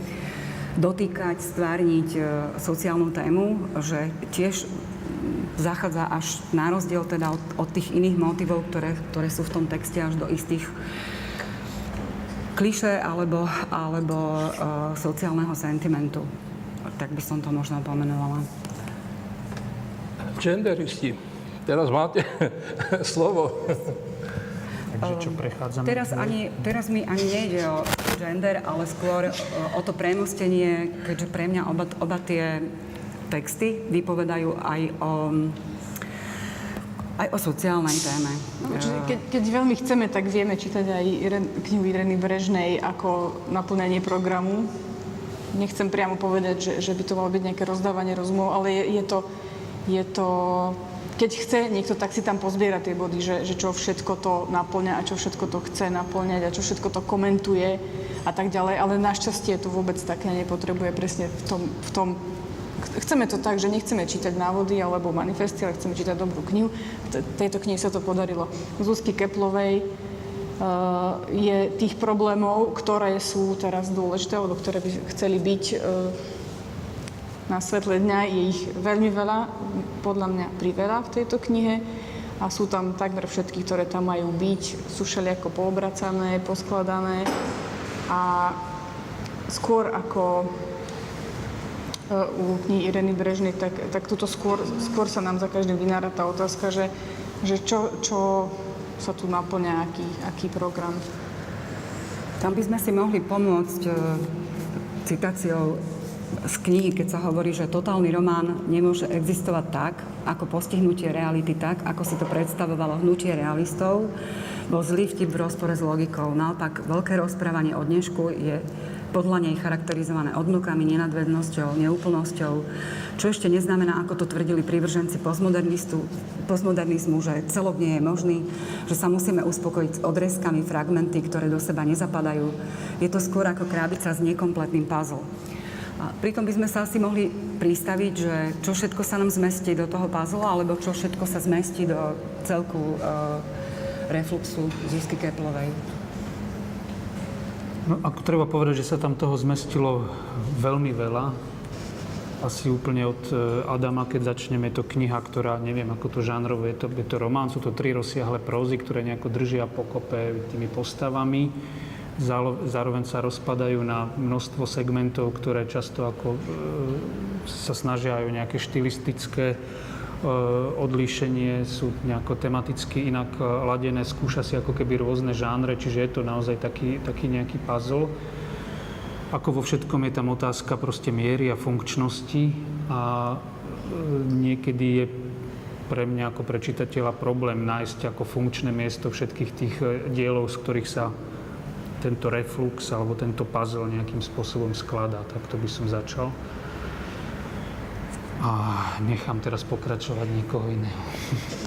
dotýkať, stvárniť sociálnu tému, že tiež zachádza až na rozdiel teda od, od tých iných motivov, ktoré, ktoré sú v tom texte až do istých kliše alebo, alebo uh, sociálneho sentimentu. Tak by som to možno pomenovala. Genderisti, teraz máte slovo. Takže čo prechádzame? Teraz, ani, teraz mi ani nejde o gender, ale skôr o to premostenie, keďže pre mňa oba, oba tie texty vypovedajú aj o aj o sociálnej téme. No, keď, keď veľmi chceme, tak vieme čítať aj knihu Ireny Brežnej ako naplnenie programu. Nechcem priamo povedať, že, že by to malo byť nejaké rozdávanie rozumov, ale je, je to je to, keď chce niekto, tak si tam pozbiera tie body, že, že čo všetko to naplňa a čo všetko to chce naplňať a čo všetko to komentuje a tak ďalej, ale našťastie to vôbec také nepotrebuje presne v tom, v tom chceme to tak, že nechceme čítať návody alebo manifesty, ale chceme čítať dobrú knihu. T- tejto knihe sa to podarilo. Zuzky Keplovej uh, je tých problémov, ktoré sú teraz dôležité, alebo ktoré by chceli byť uh, na svetle dňa, je ich veľmi veľa, podľa mňa priveľa v tejto knihe. A sú tam takmer všetky, ktoré tam majú byť, sú všelijako poobracané, poskladané. A skôr ako e, u knihy Ireny Brežnej, tak, tak tuto skôr, skôr sa nám za každým vynára tá otázka, že, že čo, čo sa tu naplňa, aký, aký program. Tam by sme si mohli pomôcť e, citáciou z knihy, keď sa hovorí, že totálny román nemôže existovať tak, ako postihnutie reality tak, ako si to predstavovalo hnutie realistov, bol zlý vtip v rozpore s logikou. Naopak, veľké rozprávanie o dnešku je podľa nej charakterizované odnukami, nenadvednosťou, neúplnosťou, čo ešte neznamená, ako to tvrdili prívrženci postmodernizmu, že celok nie je možný, že sa musíme uspokojiť s odrezkami, fragmenty, ktoré do seba nezapadajú. Je to skôr ako krábica s nekompletným puzzle. A pritom by sme sa asi mohli pristaviť, že čo všetko sa nám zmestí do toho puzzle, alebo čo všetko sa zmestí do celku uh, refluxu Zisky Keplovej. No, ako treba povedať, že sa tam toho zmestilo veľmi veľa. Asi úplne od e, Adama, keď začneme, je to kniha, ktorá, neviem ako to žánrovo, je to, je to román, sú to tri rozsiahle prózy, ktoré nejako držia pokope tými postavami zároveň sa rozpadajú na množstvo segmentov, ktoré často ako e, sa snažia aj o nejaké štilistické e, odlíšenie, sú nejako tematicky inak e, ladené, skúša si ako keby rôzne žánre, čiže je to naozaj taký, taký nejaký puzzle. Ako vo všetkom je tam otázka proste miery a funkčnosti a niekedy je pre mňa ako pre čitateľa problém nájsť ako funkčné miesto všetkých tých dielov, z ktorých sa tento reflux alebo tento puzzle nejakým spôsobom skladá. Tak to by som začal. A nechám teraz pokračovať niekoho iného.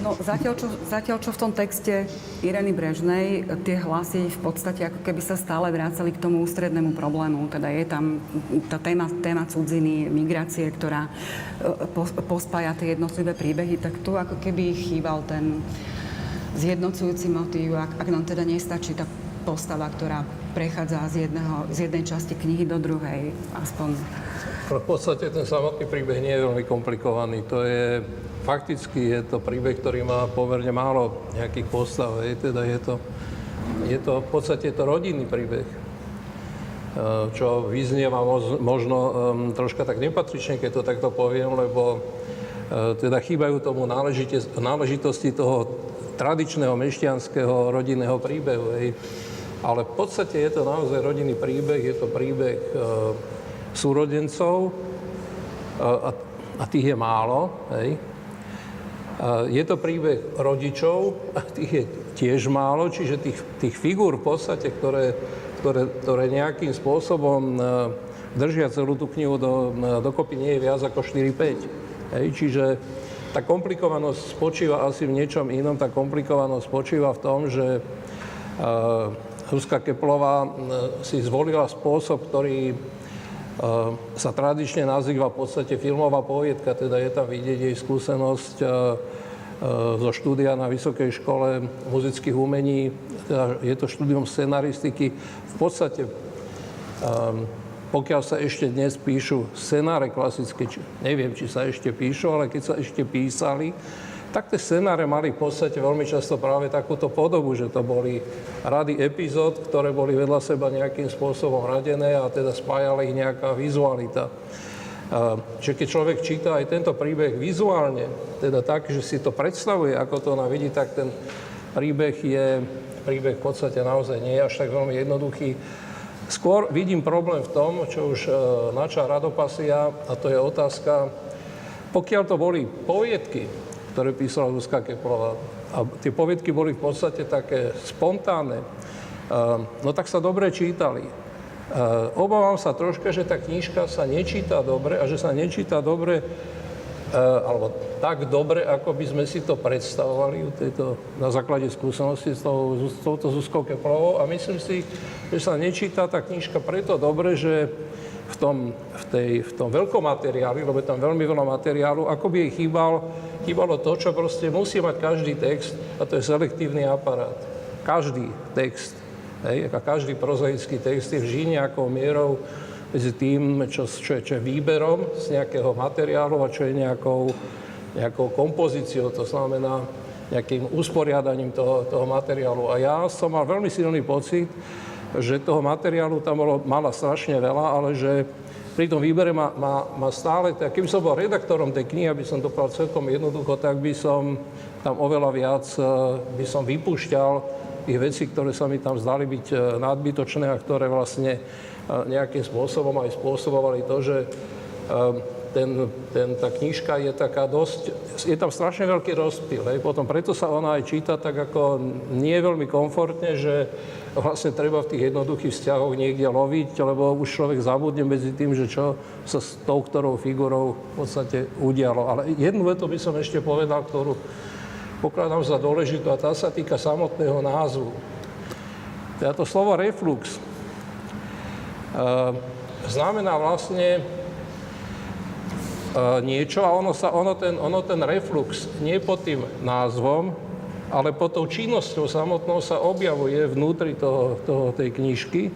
No, zatiaľ čo, zatiaľ, čo v tom texte Ireny Brežnej, tie hlasy v podstate ako keby sa stále vrácali k tomu ústrednému problému. Teda je tam tá téma, téma cudziny, migrácie, ktorá e, pospája tie jednotlivé príbehy, tak tu ako keby chýbal ten zjednocujúci motív, ak, ak nám teda nestačí tá postava, ktorá prechádza z, jedného, z jednej časti knihy do druhej, aspoň. V podstate ten samotný príbeh nie je veľmi komplikovaný. To je, fakticky je to príbeh, ktorý má pomerne málo nejakých postav. Je, teda je to, je to v podstate to rodinný príbeh e, čo vyznieva možno um, troška tak nepatrične, keď to takto poviem, lebo uh, teda chýbajú tomu náležitosti toho tradičného mešťanského rodinného príbehu. Hej. Ale v podstate je to naozaj rodinný príbeh, je to príbeh e, súrodencov e, a, a tých je málo. Hej. E, je to príbeh rodičov a tých je tiež málo, čiže tých, tých figúr v podstate, ktoré, ktoré, ktoré nejakým spôsobom e, držia celú tú knihu do, e, dokopy, nie je viac ako 4-5. Hej. Čiže tá komplikovanosť spočíva asi v niečom inom. Tá komplikovanosť spočíva v tom, že e, Zuzka Keplová si zvolila spôsob, ktorý e, sa tradične nazýva v podstate filmová poviedka, teda je tam vidieť jej skúsenosť e, e, zo štúdia na Vysokej škole muzických umení, teda je to štúdium scenaristiky. V podstate, pokiaľ sa ešte dnes píšu scenáre klasické, neviem, či sa ešte píšu, ale keď sa ešte písali, tak tie scenáre mali v podstate veľmi často práve takúto podobu, že to boli rady epizód, ktoré boli vedľa seba nejakým spôsobom radené a teda spájala ich nejaká vizualita. Čiže keď človek číta aj tento príbeh vizuálne, teda tak, že si to predstavuje, ako to ona vidí, tak ten príbeh je, príbeh v podstate naozaj nie je až tak veľmi jednoduchý. Skôr vidím problém v tom, čo už e, načal Radopasia, a to je otázka, pokiaľ to boli poviedky, ktoré písala Zuzka Keplová. A tie poviedky boli v podstate také spontánne. No tak sa dobre čítali. Obávam sa troška, že tá knižka sa nečíta dobre a že sa nečíta dobre alebo tak dobre, ako by sme si to predstavovali tejto, na základe skúsenosti s, tou, s touto Zuzkou Keplovou. A myslím si, že sa nečíta tá knižka preto dobre, že v tom, v, tej, v tom veľkom materiáli, lebo je tam veľmi veľa materiálu, ako by jej chýbal, chýbalo to, čo proste musí mať každý text, a to je selektívny aparát. Každý text, hej, a každý prozaický text je vždy nejakou mierou medzi tým, čo, čo, je, čo je výberom z nejakého materiálu a čo je nejakou, nejakou kompozíciou, to znamená nejakým usporiadaním toho, toho materiálu. A ja som mal veľmi silný pocit, že toho materiálu tam bolo, mala strašne veľa, ale že pri tom výbere ma, ma, ma stále, tak keby som bol redaktorom tej knihy, aby som to povedal celkom jednoducho, tak by som tam oveľa viac eh, by som vypúšťal tých vecí, ktoré sa mi tam zdali byť eh, nadbytočné a ktoré vlastne eh, nejakým spôsobom aj spôsobovali to, že ten, ten, tá knižka je taká dosť, je tam strašne veľký rozpil. Hej. Potom preto sa ona aj číta tak ako nie veľmi komfortne, že vlastne treba v tých jednoduchých vzťahoch niekde loviť, lebo už človek zabudne medzi tým, že čo sa s tou ktorou figurou v podstate udialo. Ale jednu vetu by som ešte povedal, ktorú pokladám za dôležitú a tá sa týka samotného názvu. Teda to slovo reflux e, znamená vlastne niečo a ono, sa, ono, ten, ono ten reflux nie pod tým názvom, ale pod tou činnosťou samotnou sa objavuje vnútri toho, toho, tej knižky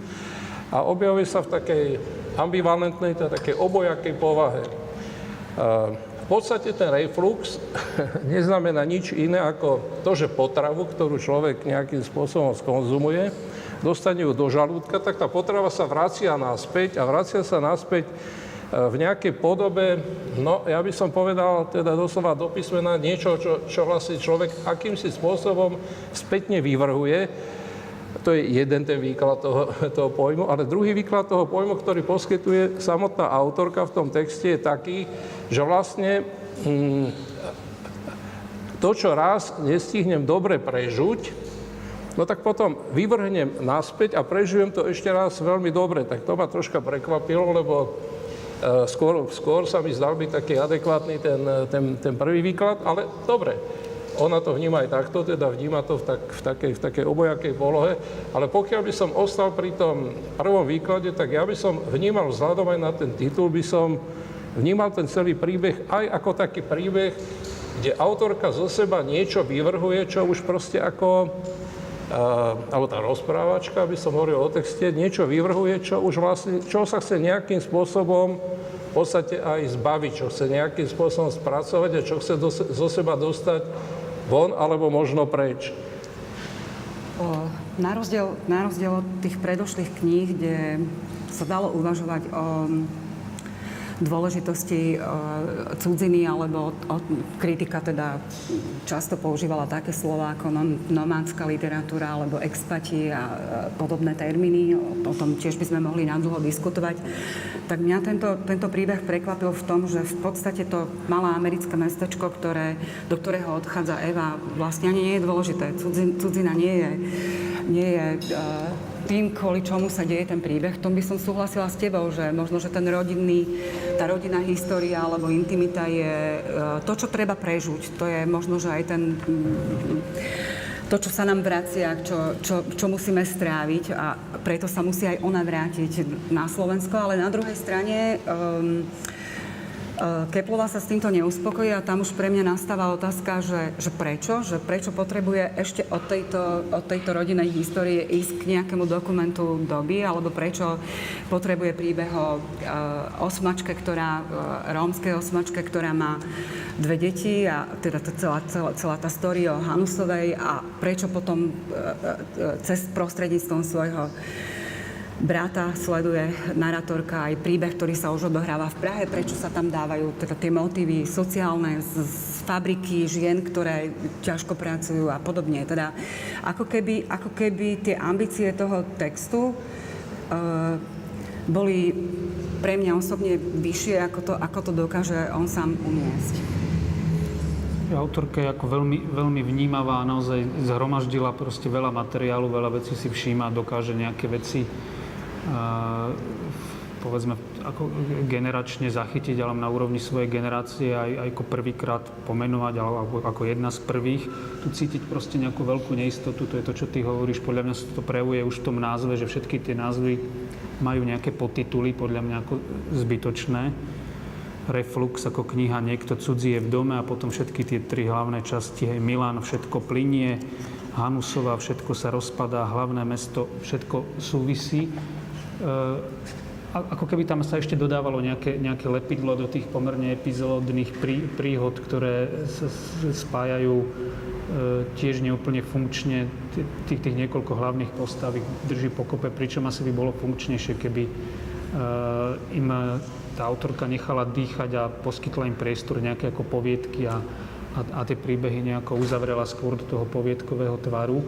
a objavuje sa v takej ambivalentnej, teda takej obojakej povahe. V podstate ten reflux neznamená nič iné ako to, že potravu, ktorú človek nejakým spôsobom skonzumuje, dostane ju do žalúdka, tak tá potrava sa vracia naspäť a vracia sa naspäť v nejakej podobe, no ja by som povedal teda doslova do písmena niečo, čo, čo vlastne človek akýmsi spôsobom spätne vyvrhuje. To je jeden ten výklad toho, toho pojmu, ale druhý výklad toho pojmu, ktorý poskytuje samotná autorka v tom texte je taký, že vlastne hm, to, čo raz nestihnem dobre prežuť, no tak potom vyvrhnem naspäť a prežijem to ešte raz veľmi dobre. Tak to ma troška prekvapilo, lebo skôr, skôr sa mi zdal byť taký adekvátny ten, ten, ten prvý výklad, ale dobre, ona to vníma aj takto, teda vníma to v, tak, v, takej, v takej obojakej polohe, ale pokiaľ by som ostal pri tom prvom výklade, tak ja by som vnímal vzhľadom aj na ten titul, by som vnímal ten celý príbeh aj ako taký príbeh, kde autorka zo seba niečo vyvrhuje, čo už proste ako alebo tá rozprávačka, aby som hovoril o texte, niečo vyvrhuje, čo už vlastne, čo sa chce nejakým spôsobom v podstate aj zbaviť, čo chce nejakým spôsobom spracovať a čo chce do, zo seba dostať von alebo možno preč. Na rozdiel, na rozdiel od tých predošlých kníh, kde sa dalo uvažovať o dôležitosti e, cudziny, alebo kritika teda často používala také slova ako nomádska literatúra alebo expati a e, podobné termíny. O tom tiež by sme mohli nadlho diskutovať. Tak mňa tento, tento príbeh prekvapil v tom, že v podstate to malé americké mestečko, ktoré, do ktorého odchádza Eva, vlastne ani nie je dôležité. Cudzin, cudzina nie je, nie je uh, tým, kvôli čomu sa deje ten príbeh. Tom by som súhlasila s tebou, že možno, že ten rodinný, tá rodinná história alebo intimita je e, to, čo treba prežuť. To je možno, že aj ten mm, to, čo sa nám vracia, čo, čo, čo musíme stráviť a preto sa musí aj ona vrátiť na Slovensko, ale na druhej strane um, Eh, Keplová sa s týmto neuspokojí a tam už pre mňa nastáva otázka, že, že prečo? Že prečo potrebuje ešte od tejto, od tejto rodinej histórie ísť k nejakému dokumentu doby, alebo prečo potrebuje príbeh o uh, osmačke, ktorá, uh, rómskej osmačke, ktorá má dve deti a teda to celá, celá, celá tá story o Hanusovej a prečo potom uh, cez prostredníctvom svojho brata sleduje naratorka aj príbeh, ktorý sa už odohráva v Prahe, prečo sa tam dávajú teda tie motívy sociálne z, z fabriky žien, ktoré ťažko pracujú a podobne. Teda ako keby, ako keby tie ambície toho textu uh, boli pre mňa osobne vyššie, ako to, ako to dokáže on sám uniesť. Autorka je ako veľmi, veľmi vnímavá a naozaj zhromaždila proste veľa materiálu, veľa vecí si všíma, dokáže nejaké veci povedzme ako generačne zachytiť, ale na úrovni svojej generácie aj, aj ako prvýkrát pomenovať, alebo ako jedna z prvých. Tu cítiť proste nejakú veľkú neistotu, to je to, čo ty hovoríš. Podľa mňa sa to prejavuje už v tom názve, že všetky tie názvy majú nejaké podtituly, podľa mňa ako zbytočné. Reflux ako kniha Niekto cudzí je v dome a potom všetky tie tri hlavné časti, hej, Milan, všetko plinie, Hanusová, všetko sa rozpadá, hlavné mesto, všetko súvisí. E, ako keby tam sa ešte dodávalo nejaké, nejaké lepidlo do tých pomerne epizódnych prí, príhod, ktoré sa spájajú e, tiež neúplne funkčne. Tých, tých niekoľko hlavných postav drží pokope, pričom asi by bolo funkčnejšie, keby e, im tá autorka nechala dýchať a poskytla im priestor nejaké ako poviedky a, a, a tie príbehy nejako uzavrela skôr do toho poviedkového tvaru. E,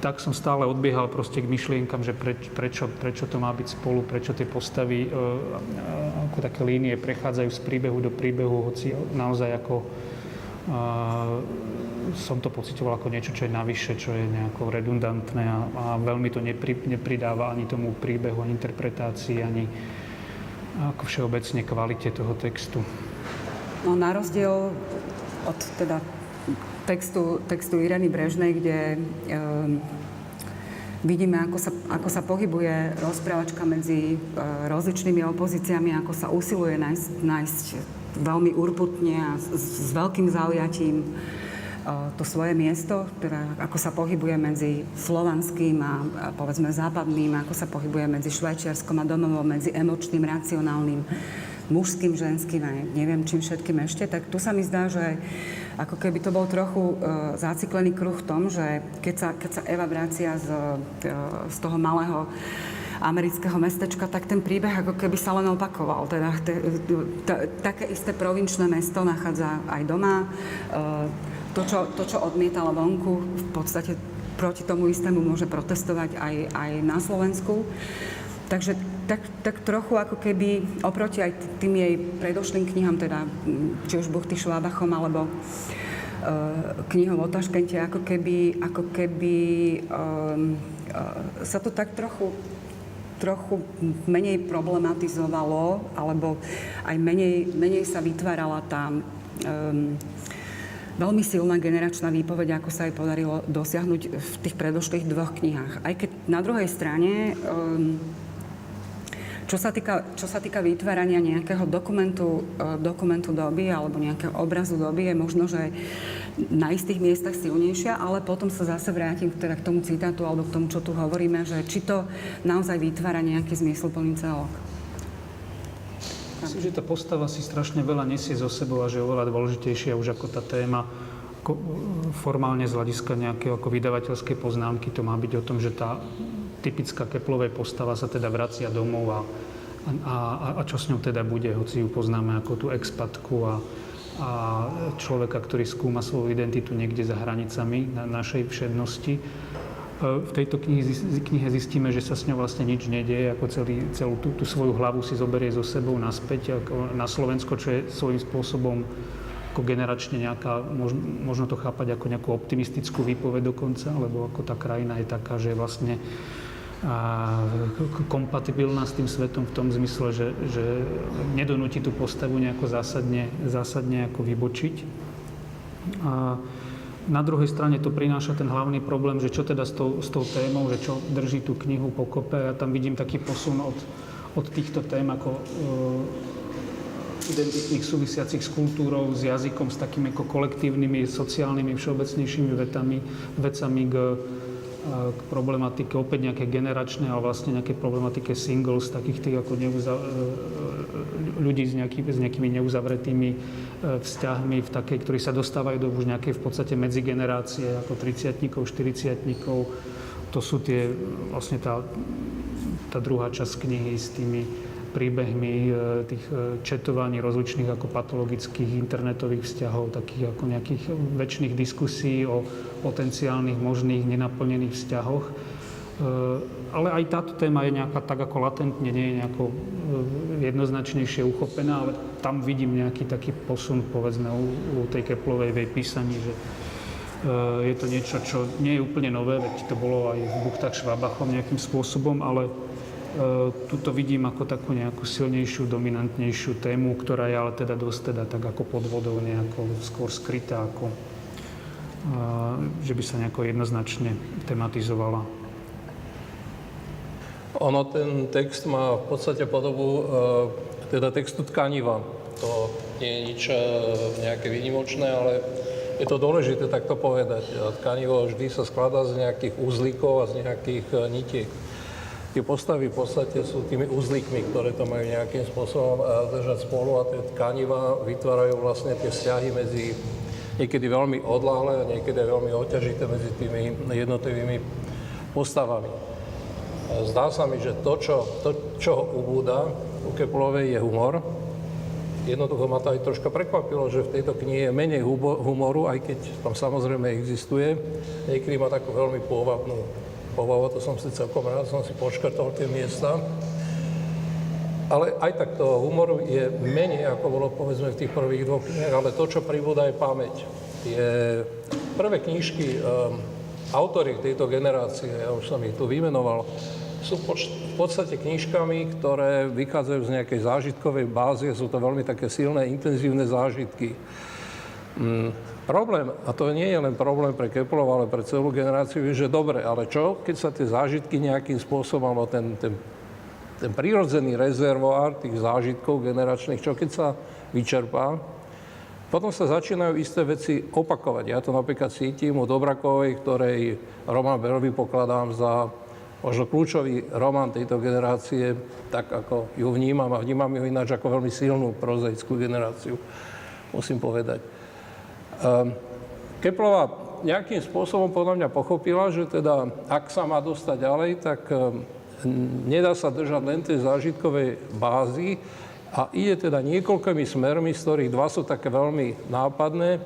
tak som stále odbiehal proste k myšlienkam, že preč, prečo, prečo to má byť spolu, prečo tie postavy e, ako také línie prechádzajú z príbehu do príbehu, hoci naozaj ako e, som to pocitoval ako niečo, čo je navyše, čo je nejako redundantné a, a veľmi to nepri, nepridáva ani tomu príbehu, ani interpretácii, ani ako všeobecne kvalite toho textu. No na rozdiel od teda textu, textu Ireny Brežnej, kde um, vidíme, ako sa, ako sa pohybuje rozprávačka medzi uh, rozličnými opozíciami, ako sa usiluje nájsť, nájsť veľmi urputne a s, s veľkým zaujatím uh, to svoje miesto, teda ako sa pohybuje medzi slovanským a, a povedzme západným, ako sa pohybuje medzi švajčiarskom a domovom, medzi emočným, racionálnym, mužským, ženským a neviem čím všetkým ešte, tak tu sa mi zdá, že ako keby to bol trochu uh, zaciklený kruh v tom, že keď sa, keď sa Eva vracia z, uh, z toho malého amerického mestečka, tak ten príbeh ako keby sa len opakoval. Teda te, te, také isté provinčné mesto nachádza aj doma. Uh, to, čo, to, čo odmietala vonku, v podstate proti tomu istému môže protestovať aj, aj na Slovensku. Takže tak, tak trochu ako keby oproti aj tým jej predošlým knihám, teda či už Buchty Švábachom alebo uh, knihou o Taškente, ako keby, ako keby um, uh, sa to tak trochu trochu menej problematizovalo, alebo aj menej, menej sa vytvárala tá um, veľmi silná generačná výpoveď, ako sa jej podarilo dosiahnuť v tých predošlých dvoch knihách. Aj keď na druhej strane um, čo sa týka, čo sa týka vytvárania nejakého dokumentu, e, dokumentu doby alebo nejakého obrazu doby, je možno, že na istých miestach silnejšia, ale potom sa zase vrátim teda k tomu citátu alebo k tomu, čo tu hovoríme, že či to naozaj vytvára nejaký zmysluplný celok. Myslím, že tá postava si strašne veľa nesie zo sebou a že je oveľa dôležitejšia už ako tá téma formálne z hľadiska nejakého ako vydavateľskej poznámky. To má byť o tom, že tá typická Keplovej postava sa teda vracia domov a, a, a čo s ňou teda bude, hoci ju poznáme ako tú expatku a, a človeka, ktorý skúma svoju identitu niekde za hranicami na našej všednosti. E, v tejto knihe zistíme, že sa s ňou vlastne nič nedieje, ako celý, celú tú, tú svoju hlavu si zoberie so sebou naspäť ako na Slovensko, čo je svojím spôsobom ako generačne nejaká, možno, možno to chápať ako nejakú optimistickú výpoveď dokonca, lebo ako tá krajina je taká, že vlastne a kompatibilná s tým svetom v tom zmysle, že, že nedonúti tú postavu nejako zásadne, zásadne ako vybočiť. A na druhej strane to prináša ten hlavný problém, že čo teda s tou, s tou témou, že čo drží tú knihu pokope. Ja tam vidím taký posun od, od týchto tém ako e, identitných súvisiacich s kultúrou, s jazykom, s takými ako kolektívnymi, sociálnymi, všeobecnejšími vetami, vecami k k problematike opäť nejaké generačné, ale vlastne nejaké problematike singles, takých tých ako neuza- e, ľudí s, nejaký, s nejakými neuzavretými e, vzťahmi, v takej, ktorí sa dostávajú do už nejakej v podstate medzigenerácie, ako 30 40 To sú tie, vlastne tá, tá druhá časť knihy s tými príbehmi e, tých e, četovaní rozličných ako patologických internetových vzťahov, takých ako nejakých väčšných diskusí o potenciálnych možných nenaplnených vzťahoch. E, ale aj táto téma je nejaká tak ako latentne, nie je nejako jednoznačnejšie uchopená, ale tam vidím nejaký taký posun, povedzme, u, u tej Keplovej v jej písaní, že je to niečo, čo nie je úplne nové, veď to bolo aj v Buchtách Švábachom nejakým spôsobom, ale tuto vidím ako takú nejakú silnejšiu, dominantnejšiu tému, ktorá je ale teda dosť teda tak ako pod vodou nejako skôr skrytá, ako že by sa nejako jednoznačne tematizovala. Ono, ten text má v podstate podobu e, teda textu tkaniva. To nie je nič e, nejaké výnimočné, ale je to dôležité takto povedať. Tkanivo vždy sa skladá z nejakých uzlíkov a z nejakých e, nitiek. Tie postavy v podstate sú tými uzlíkmi, ktoré to majú nejakým spôsobom držať spolu a tie tkaniva vytvárajú vlastne tie vzťahy medzi niekedy veľmi odláhle a niekedy veľmi oťažité medzi tými jednotlivými postavami. Zdá sa mi, že to, čo, to, čo ubúda u Keplovej je humor, jednoducho ma to aj troška prekvapilo, že v tejto knihe je menej humoru, aj keď tam samozrejme existuje. Niekedy má takú veľmi pôvabnú povahu, to som si celkom rád, som si počkrtol tie miesta. Ale aj tak toho humoru je menej, ako bolo povedzme v tých prvých dvoch knihách, ale to, čo pribúda, je pamäť. Tie prvé knižky um, autori tejto generácie, ja už som ich tu vymenoval, sú v podstate knižkami, ktoré vychádzajú z nejakej zážitkovej bázy, sú to veľmi také silné, intenzívne zážitky. Mm, problém, a to nie je len problém pre Keplov, ale pre celú generáciu, je, že dobre, ale čo, keď sa tie zážitky nejakým spôsobom, alebo ten, ten, ten prírodzený rezervoár tých zážitkov generačných, čo keď sa vyčerpá, potom sa začínajú isté veci opakovať. Ja to napríklad cítim u Dobrakovej, ktorej Roman Berovi pokladám za možno kľúčový román tejto generácie, tak ako ju vnímam a vnímam ju ináč ako veľmi silnú prozaickú generáciu, musím povedať. Ehm, Keplová nejakým spôsobom podľa mňa pochopila, že teda ak sa má dostať ďalej, tak ehm, nedá sa držať len tej zážitkovej bázy a ide teda niekoľkými smermi, z ktorých dva sú také veľmi nápadné.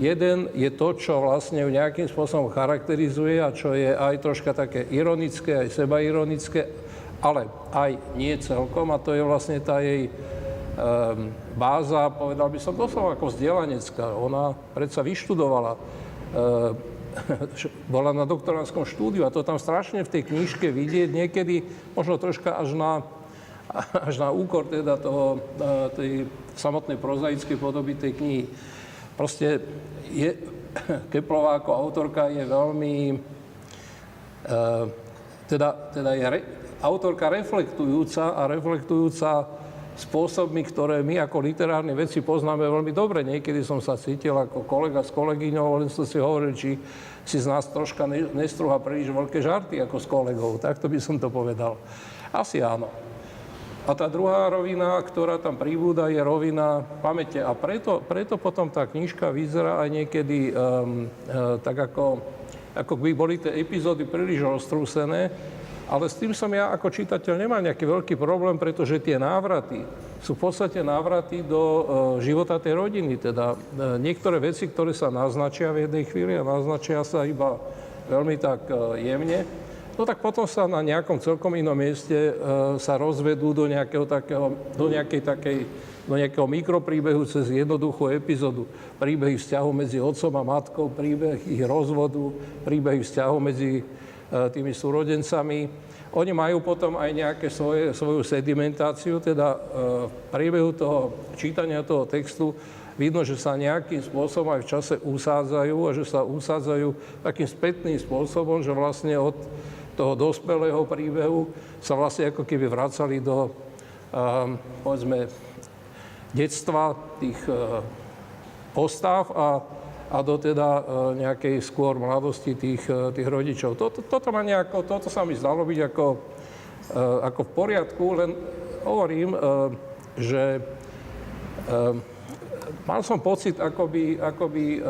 Jeden je to, čo vlastne nejakým spôsobom charakterizuje a čo je aj troška také ironické, aj sebaironické, ale aj nie celkom a to je vlastne tá jej báza, povedal by som, doslova ako vzdelanecká. Ona predsa vyštudovala, uh, bola na doktoránskom štúdiu a to tam strašne v tej knižke vidieť, niekedy možno troška až na, až na úkor teda toho, uh, tej samotnej prozaickej podoby tej knihy. Proste je, Keplová ako autorka je veľmi, e, teda, teda je re, autorka reflektujúca a reflektujúca spôsobmi, ktoré my ako literárni veci poznáme veľmi dobre. Niekedy som sa cítil ako kolega s kolegyňou, len som si hovoril, či si z nás troška nestruha príliš veľké žarty ako s kolegou. Takto by som to povedal. Asi áno. A tá druhá rovina, ktorá tam pribúda, je rovina pamäte. A preto, preto potom tá knižka vyzerá aj niekedy um, uh, tak ako, ako by boli tie epizódy príliš roztrúsené, ale s tým som ja ako čitateľ nemal nejaký veľký problém, pretože tie návraty sú v podstate návraty do uh, života tej rodiny. Teda uh, niektoré veci, ktoré sa naznačia v jednej chvíli a naznačia sa iba veľmi tak uh, jemne, no tak potom sa na nejakom celkom inom mieste e, sa rozvedú do, nejakého takého, do nejakej takej do nejakého mikropríbehu cez jednoduchú epizódu. Príbehy vzťahu medzi otcom a matkou, príbeh ich rozvodu, príbehy vzťahu medzi e, tými súrodencami. Oni majú potom aj nejaké svoje, svoju sedimentáciu, teda e, v priebehu toho čítania toho textu vidno, že sa nejakým spôsobom aj v čase usádzajú a že sa usádzajú takým spätným spôsobom, že vlastne od toho dospelého príbehu sa vlastne ako keby vracali do, um, povedzme, detstva tých postav a, a do teda uh, nejakej skôr mladosti tých, uh, tých rodičov. Toto, toto, ma nejako, toto sa mi zdalo byť ako, uh, ako v poriadku, len hovorím, že mal som pocit, akoby, akoby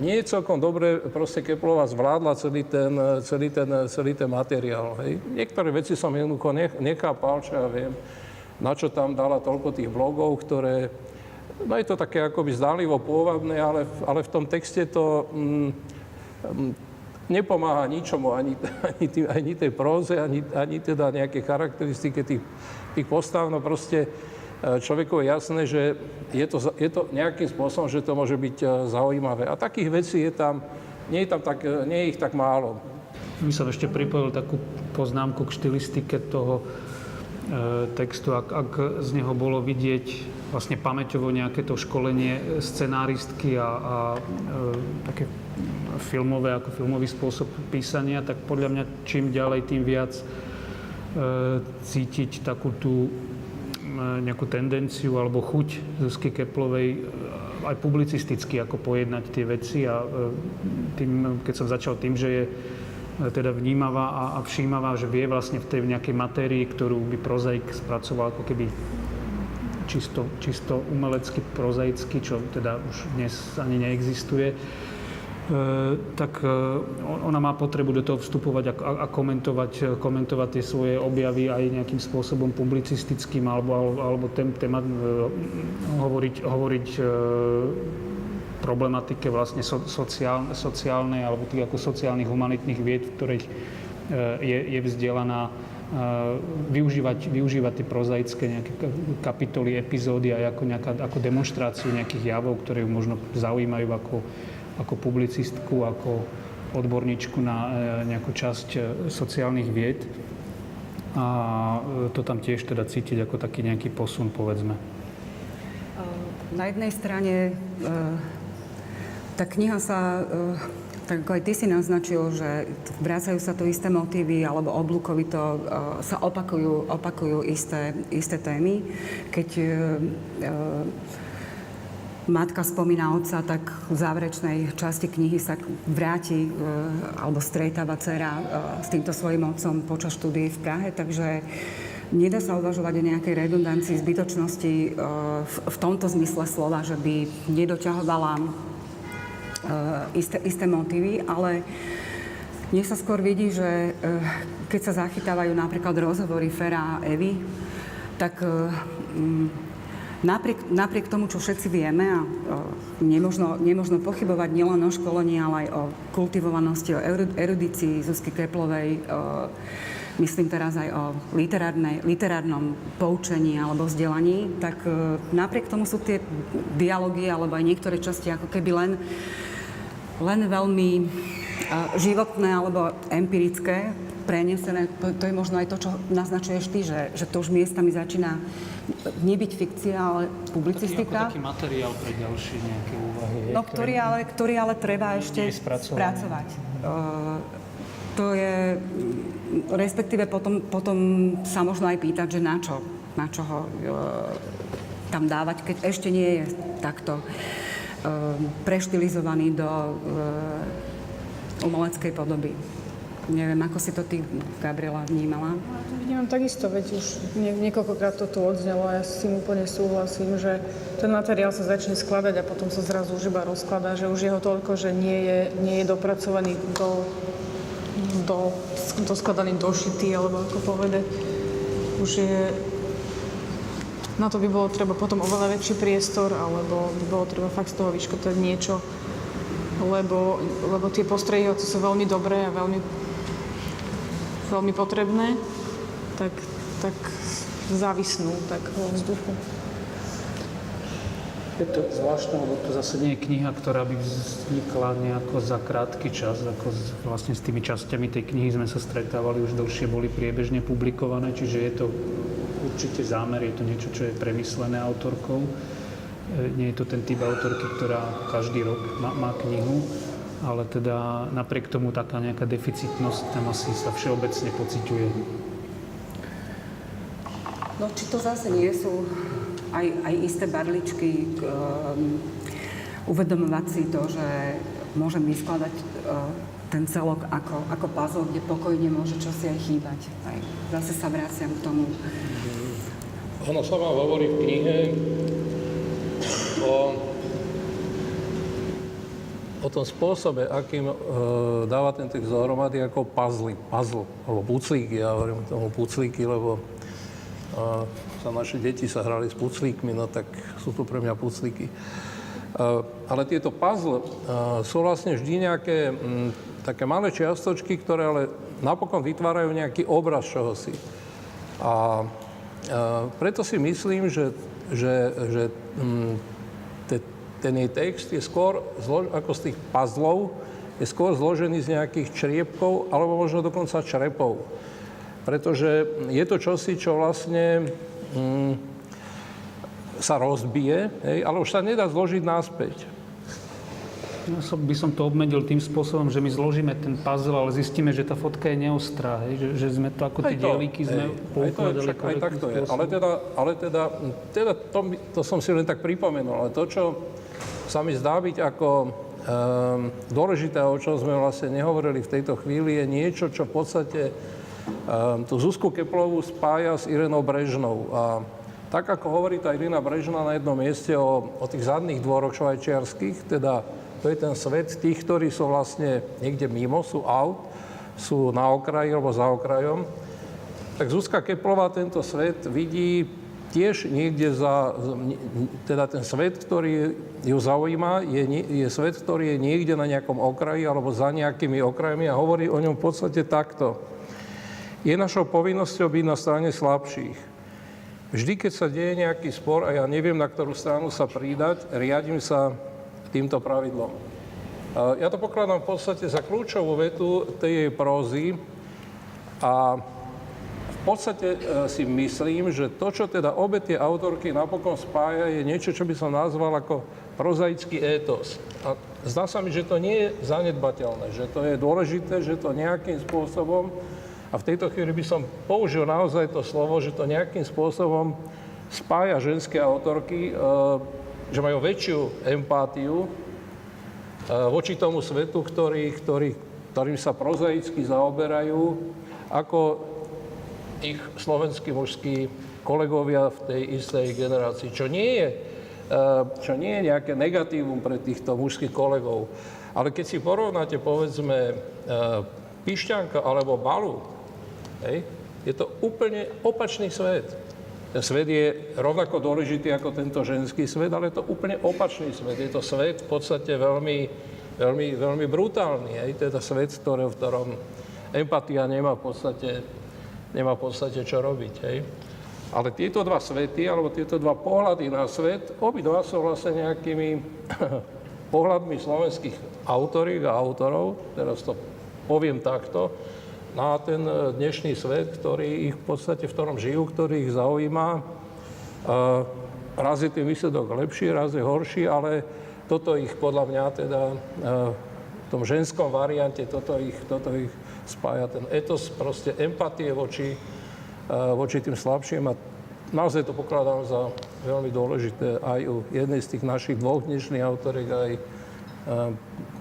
nie je celkom dobre, proste Keplová zvládla celý ten, celý ten, celý ten materiál. Hej. Niektoré veci som jednoducho nechápal, čo ja viem, na čo tam dala toľko tých blogov, ktoré, no je to také akoby zdálivo pôvabné, ale, ale v tom texte to mm, mm, nepomáha ničomu, ani, ani, tý, ani tej próze, ani, ani teda nejaké charakteristike tých, tých postav, no proste E, človeku je jasné, že je to, je to nejakým spôsobom, že to môže byť e, zaujímavé. A takých vecí je tam, nie je, tam tak, e, nie je ich tak málo. by som ešte pripojil takú poznámku k štilistike toho textu, ak, ak z neho bolo vidieť vlastne pamäťovo nejaké to školenie scenáristky a, a e, také filmové, ako filmový spôsob písania, tak podľa mňa čím ďalej, tým viac e, cítiť takú tú e, nejakú tendenciu alebo chuť Zuzky Keplovej e, aj publicisticky, ako pojednať tie veci a e, tým, keď som začal tým, že je e, teda vnímavá a, a všímavá, že vie vlastne v tej nejakej matérii, ktorú by prozaik spracoval ako keby čisto, čisto umelecky, prozaicky, čo teda už dnes ani neexistuje, e, tak e, ona má potrebu do toho vstupovať a, a komentovať, komentovať tie svoje objavy aj nejakým spôsobom publicistickým alebo, alebo tém, téma, e, hovoriť, hovoriť problematike vlastne so, sociál, sociálnej alebo tých ako sociálnych humanitných vied, v ktorých je, je vzdelaná využívať, využívať tie prozaické nejaké kapitoly, epizódy aj ako, nejaká, ako demonstráciu nejakých javov, ktoré ju možno zaujímajú ako, ako publicistku, ako odborníčku na e, nejakú časť e, sociálnych vied. A e, to tam tiež teda cítiť ako taký nejaký posun, povedzme. Na jednej strane tá kniha sa tak ako aj ty si naznačil, že vrácajú sa tu isté motívy alebo oblúkovito uh, sa opakujú, opakujú isté, isté témy. Keď uh, matka spomína otca, tak v záverečnej časti knihy sa vráti alebo stretáva dcera s týmto svojim otcom počas štúdií v Prahe, takže Nedá sa uvažovať o nejakej redundancii, zbytočnosti v, tomto zmysle slova, že by nedoťahovala isté, isté motívy, ale mne sa skôr vidí, že eh, keď sa zachytávajú napríklad rozhovory Fera a Evy, tak eh, mm, napriek, napriek tomu, čo všetci vieme, a nemožno, nemožno pochybovať nielen o školení, ale aj o kultivovanosti, o erudícii Zuzky Keplovej, myslím teraz aj o literárnom poučení alebo vzdelaní, tak napriek tomu sú tie dialógy alebo aj niektoré časti ako keby len len veľmi životné alebo empirické, prenesené. To, to je možno aj to, čo naznačuješ ty, že, že to už miestami začína nebyť fikcia, ale publicistika. Taký, taký materiál pre ďalšie nejaké úvahy. No, ktorý ale, ktorý ale treba ešte spracovať. Uh, to je, respektíve potom, potom sa možno aj pýtať, že na čo, na čo ho uh, tam dávať, keď ešte nie je takto preštilizovaný do ehm, umeleckej podoby. Neviem, ako si to ty, Gabriela, vnímala? Ja to vnímam takisto, veď už nie, niekoľkokrát to tu odznelo a ja s tým úplne súhlasím, že ten materiál sa začne skladať a potom sa zrazu už iba rozkladá, že už jeho toľko, že nie je, nie je dopracovaný do, do, do skladaný došitý, alebo ako povedať. Už je na to by bolo treba potom oveľa väčší priestor, alebo by bolo treba fakt z toho vyškotať niečo, lebo, lebo tie postrehy, hoci sú veľmi dobré a veľmi, veľmi potrebné, tak, tak závisnú tak vo vzduchu. Je to zvláštne, lebo to zase nie je kniha, ktorá by vznikla nejako za krátky čas. Ako z, vlastne s tými časťami tej knihy sme sa stretávali, už dlhšie boli priebežne publikované, čiže je to určite zámer, je to niečo, čo je premyslené autorkou. E, nie je to ten typ autorky, ktorá každý rok má, má knihu, ale teda napriek tomu taká nejaká deficitnosť tam asi sa všeobecne pociťuje. No či to zase nie sú aj, aj isté barličky, um, uvedomovať si to, že môžem vyskladať uh, ten celok ako, ako puzzle, kde pokojne môže čosi aj chýbať. Aj zase sa vraciam k tomu. Ono sa vám hovorí v knihe o, o tom spôsobe, akým e, dáva ten text dohromady ako puzzle, puzzle, alebo puclíky, ja hovorím tomu puclíky, lebo e, sa naše deti sa hrali s puclíkmi, no tak sú to pre mňa puclíky. E, ale tieto puzzle e, sú vlastne vždy nejaké m, také malé čiastočky, ktoré ale napokon vytvárajú nejaký obraz čohosi. A preto si myslím, že, že, že mm, te, ten jej text je skôr zlož, ako z tých puzzlov, je skôr zložený z nejakých čriepkov alebo možno dokonca črepov. Pretože je to čosi, čo vlastne mm, sa rozbije, hej, ale už sa nedá zložiť náspäť. Ja som, by som to obmedil tým spôsobom, že my zložíme ten puzzle, ale zistíme, že tá fotka je neostrá, hej? Že, že sme to ako tie dielíky sme poukladali aj, aj tak to je. Ale teda, ale teda, teda to, to som si len tak pripomenul, ale to, čo sa mi zdá byť ako um, dôležité, o čom sme vlastne nehovorili v tejto chvíli, je niečo, čo v podstate um, tú Zuzku Keplovú spája s Irenou Brežnou. A tak, ako hovorí tá Irina Brežná na jednom mieste o, o tých zadných dvoroch švajčiarských, teda to je ten svet tých, ktorí sú vlastne niekde mimo, sú out, sú na okraji alebo za okrajom. Tak Zuzka Keplová tento svet vidí tiež niekde za, teda ten svet, ktorý ju zaujíma, je, je svet, ktorý je niekde na nejakom okraji alebo za nejakými okrajmi a hovorí o ňom v podstate takto. Je našou povinnosťou byť na strane slabších. Vždy, keď sa deje nejaký spor a ja neviem, na ktorú stranu sa pridať, riadím sa týmto pravidlom. Ja to pokladám v podstate za kľúčovú vetu tej jej prózy a v podstate e, si myslím, že to, čo teda obe tie autorky napokon spája, je niečo, čo by som nazval ako prozaický étos. A zdá sa mi, že to nie je zanedbateľné, že to je dôležité, že to nejakým spôsobom, a v tejto chvíli by som použil naozaj to slovo, že to nejakým spôsobom spája ženské autorky, e, že majú väčšiu empátiu eh, voči tomu svetu, ktorý, ktorý, ktorým sa prozaicky zaoberajú, ako ich slovenskí mužskí kolegovia v tej istej generácii. Čo nie je, eh, čo nie je nejaké negatívum pre týchto mužských kolegov. Ale keď si porovnáte, povedzme, eh, Pišťanka alebo Balu, hej, je to úplne opačný svet. Svet je rovnako dôležitý ako tento ženský svet, ale je to úplne opačný svet. Je to svet v podstate veľmi, veľmi, veľmi brutálny. Je to svet, ktoré, v ktorom empatia nemá v podstate, nemá v podstate čo robiť. Hej. Ale tieto dva svety, alebo tieto dva pohľady na svet, obidva sú vlastne nejakými pohľadmi slovenských autorík a autorov, teraz to poviem takto, na ten e, dnešný svet, ktorý ich v podstate, v ktorom žijú, ktorý ich zaujíma. E, raz je ten výsledok lepší, raz je horší, ale toto ich podľa mňa teda e, v tom ženskom variante, toto ich, toto ich spája ten etos, proste empatie voči, voči tým slabším a naozaj to pokladám za veľmi dôležité aj u jednej z tých našich dvoch dnešných autoriek, aj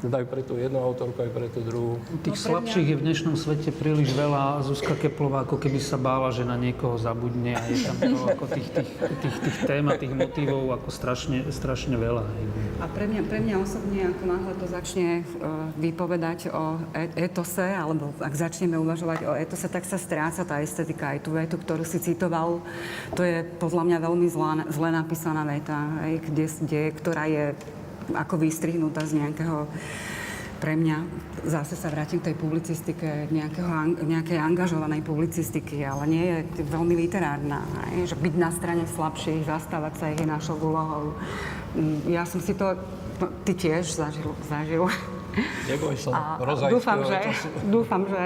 teda aj pre tú jednu autorku, aj pre tú druhú. Tých no slabších je v dnešnom svete príliš veľa. Zuzka Keplová ako keby sa bála, že na niekoho zabudne a je tam to ako tých, tých, tých, tých tém a tých motivov ako strašne, strašne veľa. A pre mňa, pre mňa osobne, ako náhle to začne e, vypovedať o e, etose, alebo ak začneme uvažovať o etose, tak sa stráca tá estetika. Aj tú vetu, ktorú si citoval, to je podľa mňa veľmi zlá, zle napísaná veta, aj, kde, kde, ktorá je ako vystrihnutá z nejakého pre mňa, zase sa vrátim k tej publicistike, nejakého, nejakej angažovanej publicistiky, ale nie je veľmi literárna. Aj? Že byť na strane slabších, zastávať sa ich je našou úlohou. Mm, ja som si to, no, ty tiež zažil. zažil. Neboj sa, dúfam, že, dúfam, že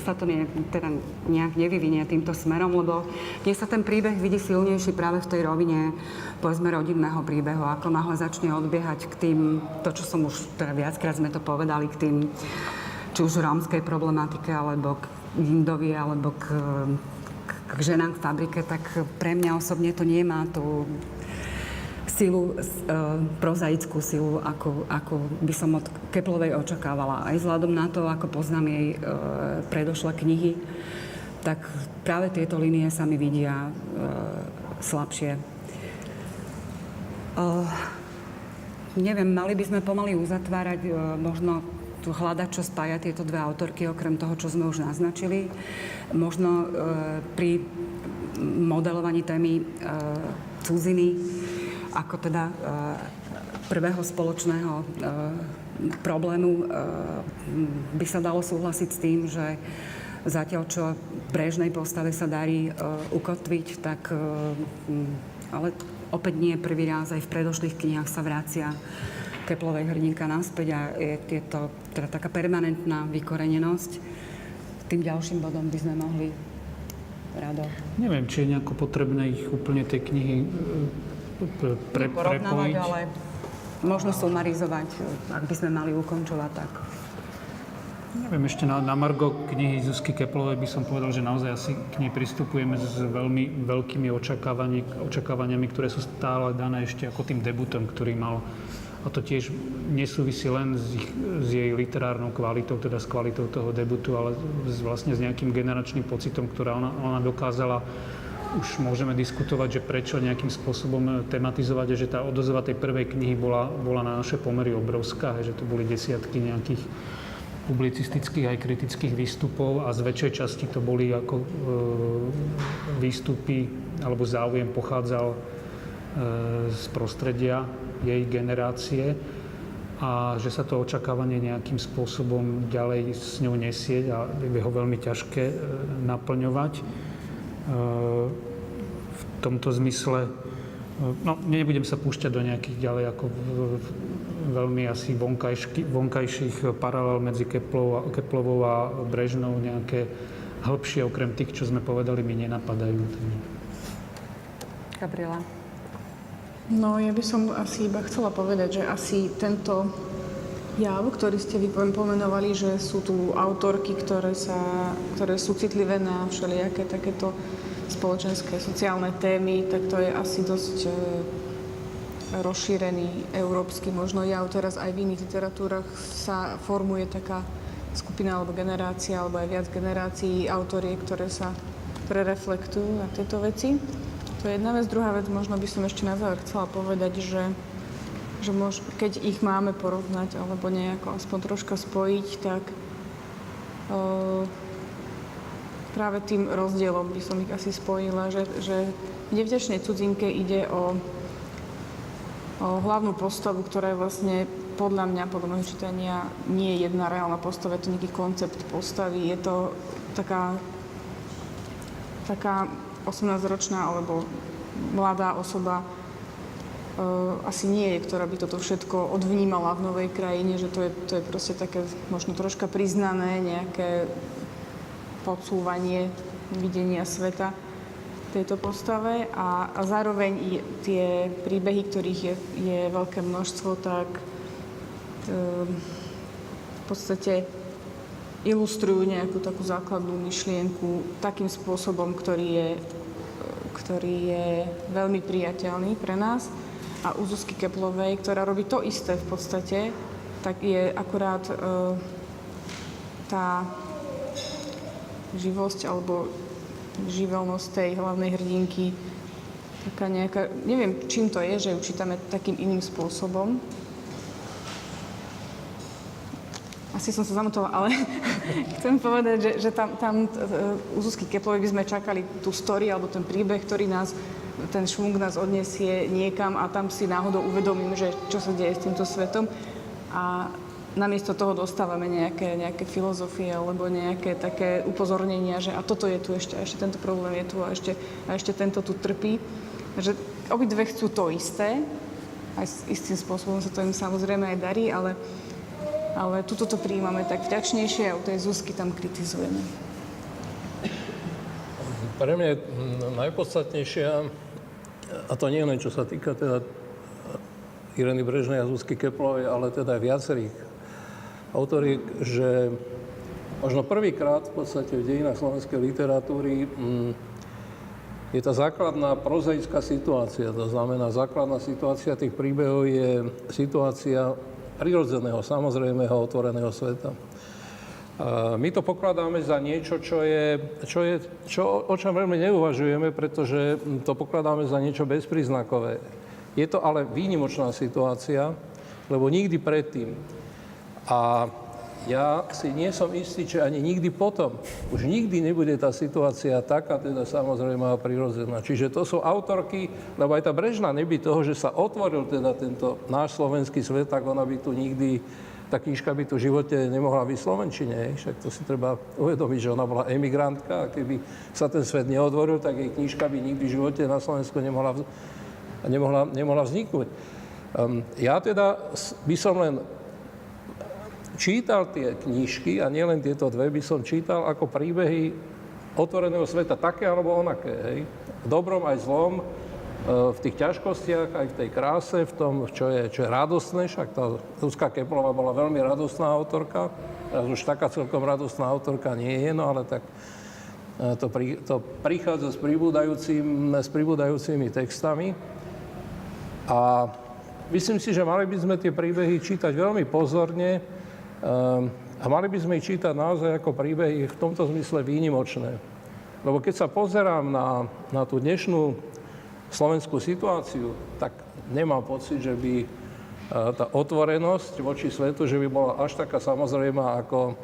sa to ne, teda nejak nevyvinie týmto smerom, lebo mne sa ten príbeh vidí silnejší práve v tej rovine, povedzme, rodinného príbehu, ako náhle začne odbiehať k tým, to, čo som už, teda viackrát sme to povedali, k tým, či už rómskej problematike, alebo k Indovi, alebo k, k, k ženám v fabrike, tak pre mňa osobne to nemá tú silu, e, prozaickú silu, ako, ako by som od Keplovej očakávala. Aj vzhľadom na to, ako poznám jej e, predošlé knihy, tak práve tieto línie sa mi vidia e, slabšie. E, neviem, mali by sme pomaly uzatvárať e, možno tu hľadať, čo spája tieto dve autorky, okrem toho, čo sme už naznačili. Možno e, pri modelovaní témy e, cudziny ako teda e, prvého spoločného e, problému e, by sa dalo súhlasiť s tým, že zatiaľ čo brežnej postave sa darí ukotviť, tak ale opäť nie prvý raz, aj v predošlých knihách sa vracia Keplovej hrdinka naspäť a je, je to teda taká permanentná vykorenenosť. Tým ďalším bodom by sme mohli rado Neviem, či je nejako potrebné ich úplne tie knihy pre, prepojiť. ale možno sumarizovať, ak by sme mali ukončovať tak. Neviem, ešte na, na Margo knihy Zuzky Keplovej by som povedal, že naozaj asi k nej pristupujeme s veľmi veľkými očakávani, očakávaniami, ktoré sú stále dané ešte ako tým debutom, ktorý mal. A to tiež nesúvisí len s, ich, s jej literárnou kvalitou, teda s kvalitou toho debutu, ale s, vlastne s nejakým generačným pocitom, ktorá ona, ona dokázala už môžeme diskutovať, že prečo nejakým spôsobom tematizovať, že tá odozva tej prvej knihy bola, bola na naše pomery obrovská, že to boli desiatky nejakých publicistických aj kritických výstupov a z väčšej časti to boli ako e, výstupy alebo záujem pochádzal e, z prostredia jej generácie a že sa to očakávanie nejakým spôsobom ďalej s ňou nesieť a je ho veľmi ťažké naplňovať. V tomto zmysle, no nebudem sa púšťať do nejakých ďalej ako v, v, veľmi asi vonkajšky, vonkajších paralel medzi Keplov a, Keplovou a Brežnou nejaké hĺbšie, okrem tých, čo sme povedali, mi nenapadajú. Gabriela. No, ja by som asi iba chcela povedať, že asi tento jav, ktorý ste vy pomenovali, že sú tu autorky, ktoré, sa, ktoré sú citlivé na všelijaké takéto spoločenské, sociálne témy, tak to je asi dosť e, rozšírený európsky možno jav. Teraz aj v iných literatúrach sa formuje taká skupina alebo generácia, alebo aj viac generácií autoriek, ktoré sa ktoré na tieto veci. To je jedna vec. Druhá vec, možno by som ešte na záver chcela povedať, že, že mož, keď ich máme porovnať alebo nejako aspoň troška spojiť, tak o, práve tým rozdielom by som ich asi spojila, že, že v nevďačnej cudzinke ide o, o hlavnú postavu, ktorá je vlastne podľa mňa, podľa môjho čítania, nie je jedna reálna postava, je to nejaký koncept postavy, je to taká, taká 18-ročná alebo mladá osoba asi nie je, ktorá by toto všetko odvnímala v novej krajine, že to je, to je proste také možno troška priznané, nejaké podsúvanie videnia sveta tejto postave a, a zároveň i tie príbehy, ktorých je, je veľké množstvo, tak um, v podstate ilustrujú nejakú takú základnú myšlienku takým spôsobom, ktorý je, ktorý je veľmi priateľný pre nás. A u Zuzky Keplovej, ktorá robí to isté v podstate, tak je akurát e, tá živosť alebo živelnosť tej hlavnej hrdinky taká nejaká, neviem čím to je, že ju čítame takým iným spôsobom, asi som sa zamotovala, ale chcem povedať, že, že tam, tam u Zuzky Keplovej by sme čakali tú story alebo ten príbeh, ktorý nás, ten švung nás odniesie niekam a tam si náhodou uvedomím, že čo sa deje s týmto svetom. A namiesto toho dostávame nejaké, nejaké filozofie alebo nejaké také upozornenia, že a toto je tu ešte, a ešte tento problém je tu a ešte, a ešte tento tu trpí. Že obidve chcú to isté, aj s istým spôsobom sa to im samozrejme aj darí, ale ale tuto to príjmame tak vďačnejšie a u tej Zuzky tam kritizujeme. Pre mňa je najpodstatnejšia, a to nie len čo sa týka teda Ireny Brežnej a Zuzky Keplovej, ale teda aj viacerých autoriek, že možno prvýkrát v podstate v dejinách slovenskej literatúry mm, je tá základná prozaická situácia. To znamená, základná situácia tých príbehov je situácia prirodzeného, samozrejmého, otvoreného sveta. My to pokladáme za niečo, čo je, čo je čo, o čom veľmi neuvažujeme, pretože to pokladáme za niečo bezpríznakové. Je to ale výnimočná situácia, lebo nikdy predtým. A ja si nie som istý, či ani nikdy potom. Už nikdy nebude tá situácia taká, teda samozrejme a prirodzená. Čiže to sú autorky, lebo aj tá Brežná neby toho, že sa otvoril teda tento náš slovenský svet, tak ona by tu nikdy, tá knižka by tu v živote nemohla byť v Slovenčine. Však to si treba uvedomiť, že ona bola emigrantka a keby sa ten svet neotvoril, tak jej knižka by nikdy v živote na Slovensku nemohla, nemohla, nemohla vzniknúť. Um, ja teda by som len čítal tie knižky, a nielen tieto dve, by som čítal ako príbehy otvoreného sveta, také alebo onaké, hej. Dobrom aj zlom, v tých ťažkostiach, aj v tej kráse, v tom, čo je, čo je radostné, však tá Zuzka Keplová bola veľmi radostná autorka, teraz už taká celkom radostná autorka nie je, no ale tak e, to, pri, to prichádza s, pribúdajúcim, s pribúdajúcimi textami. A myslím si, že mali by sme tie príbehy čítať veľmi pozorne, Ehm, a mali by sme ich čítať naozaj ako príbehy v tomto zmysle výnimočné. Lebo keď sa pozerám na, na tú dnešnú slovenskú situáciu, tak nemám pocit, že by e, tá otvorenosť voči svetu, že by bola až taká samozrejmá, ako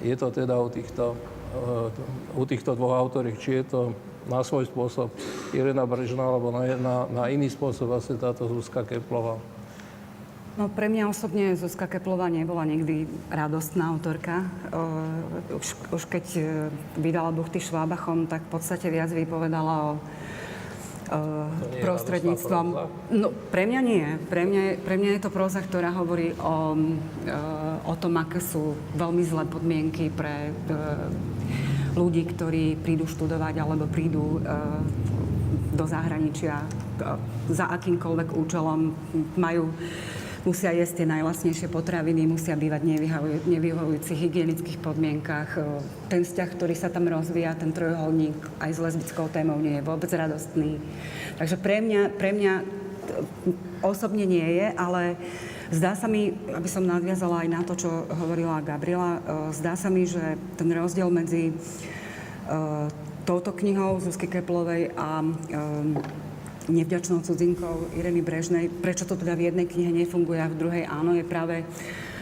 je to teda u týchto, e, u týchto dvoch autoriek, či je to na svoj spôsob Irena Brežná, alebo na, na, na iný spôsob asi táto Zuzka Keplová. No pre mňa osobne Zuzka Keplová nebola nikdy radostná autorka. Uh, už, už keď vydala Buchty Švábachom, tak v podstate viac vypovedala o prostredníctvom... No, pre mňa nie. Pre mňa, pre mňa je to próza, ktorá hovorí o, uh, o tom, aké sú veľmi zlé podmienky pre uh, ľudí, ktorí prídu študovať alebo prídu do zahraničia za akýmkoľvek účelom. Majú musia jesť tie najlasnejšie potraviny, musia bývať v nevyhovujúcich hygienických podmienkach. Ten vzťah, ktorý sa tam rozvíja, ten trojuholník aj s lesbickou témou nie je vôbec radostný. Takže pre mňa, pre mňa osobne nie je, ale zdá sa mi, aby som nadviazala aj na to, čo hovorila Gabriela, zdá sa mi, že ten rozdiel medzi touto knihou Zuzky Keplovej a nevďačnou cudzinkou Ireny Brežnej. Prečo to teda v jednej knihe nefunguje a v druhej áno, je práve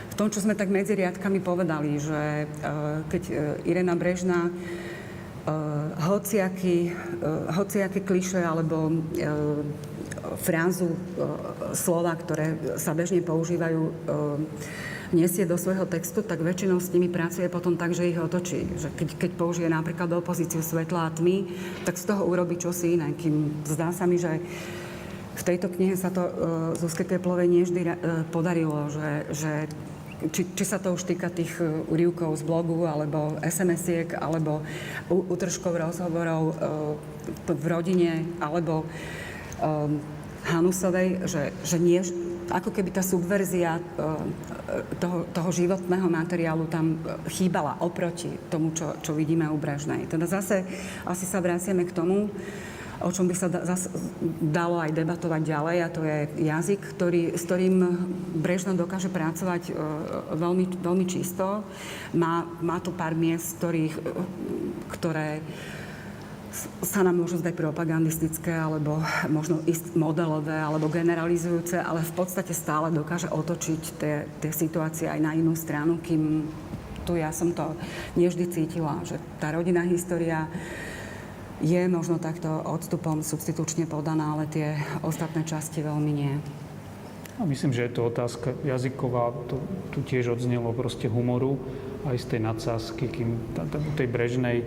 v tom, čo sme tak medzi riadkami povedali, že uh, keď uh, Irena Brežná hociaký, uh, hociaké kliše alebo frázu, slova, ktoré sa bežne používajú, nesie do svojho textu, tak väčšinou s nimi pracuje potom tak, že ich otočí. Že keď, keď použije napríklad opozíciu svetla a tmy, tak z toho urobí čosi iné. Kým zdá sa mi, že v tejto knihe sa to uh, Zuzke Keplovej nie vždy uh, podarilo, že, že či, či sa to už týka tých uh, úrivkov z blogu, alebo SMS-iek, alebo útržkov rozhovorov uh, v rodine, alebo um, Hanusovej, že, že nie, ako keby tá subverzia e, toho, toho životného materiálu tam e, chýbala oproti tomu, čo, čo vidíme u Brežnej. Teda zase asi sa vraciame k tomu, o čom by sa da, zase dalo aj debatovať ďalej, a to je jazyk, ktorý, s ktorým Brežna dokáže pracovať e, veľmi, veľmi čisto. Má, má tu pár miest, ktorých, ktoré sa nám môžu zdať propagandistické, alebo možno ist modelové, alebo generalizujúce, ale v podstate stále dokáže otočiť tie, tie situácie aj na inú stranu, kým tu ja som to nevždy cítila, že tá rodinná história je možno takto odstupom substitučne podaná, ale tie ostatné časti veľmi nie. A myslím, že je to otázka jazyková, to tu tiež odznelo proste humoru, aj z tej nadsázky, kým tej brežnej e,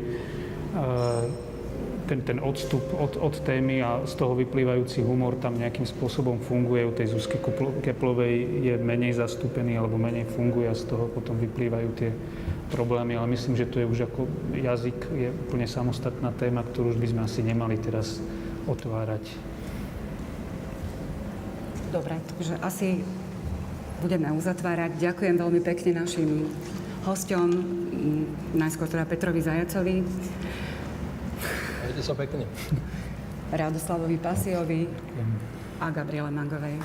ten, ten odstup od, od témy a z toho vyplývajúci humor tam nejakým spôsobom funguje. U tej Zuzky Keplovej je menej zastúpený alebo menej funguje a z toho potom vyplývajú tie problémy, ale myslím, že to je už ako jazyk, je úplne samostatná téma, ktorú už by sme asi nemali teraz otvárať. Dobre, takže asi budeme uzatvárať. Ďakujem veľmi pekne našim hosťom, najskôr teda Petrovi Zajacovi, Majte sa pekne. Radoslavovi Pasiovi a Gabriele Magovej.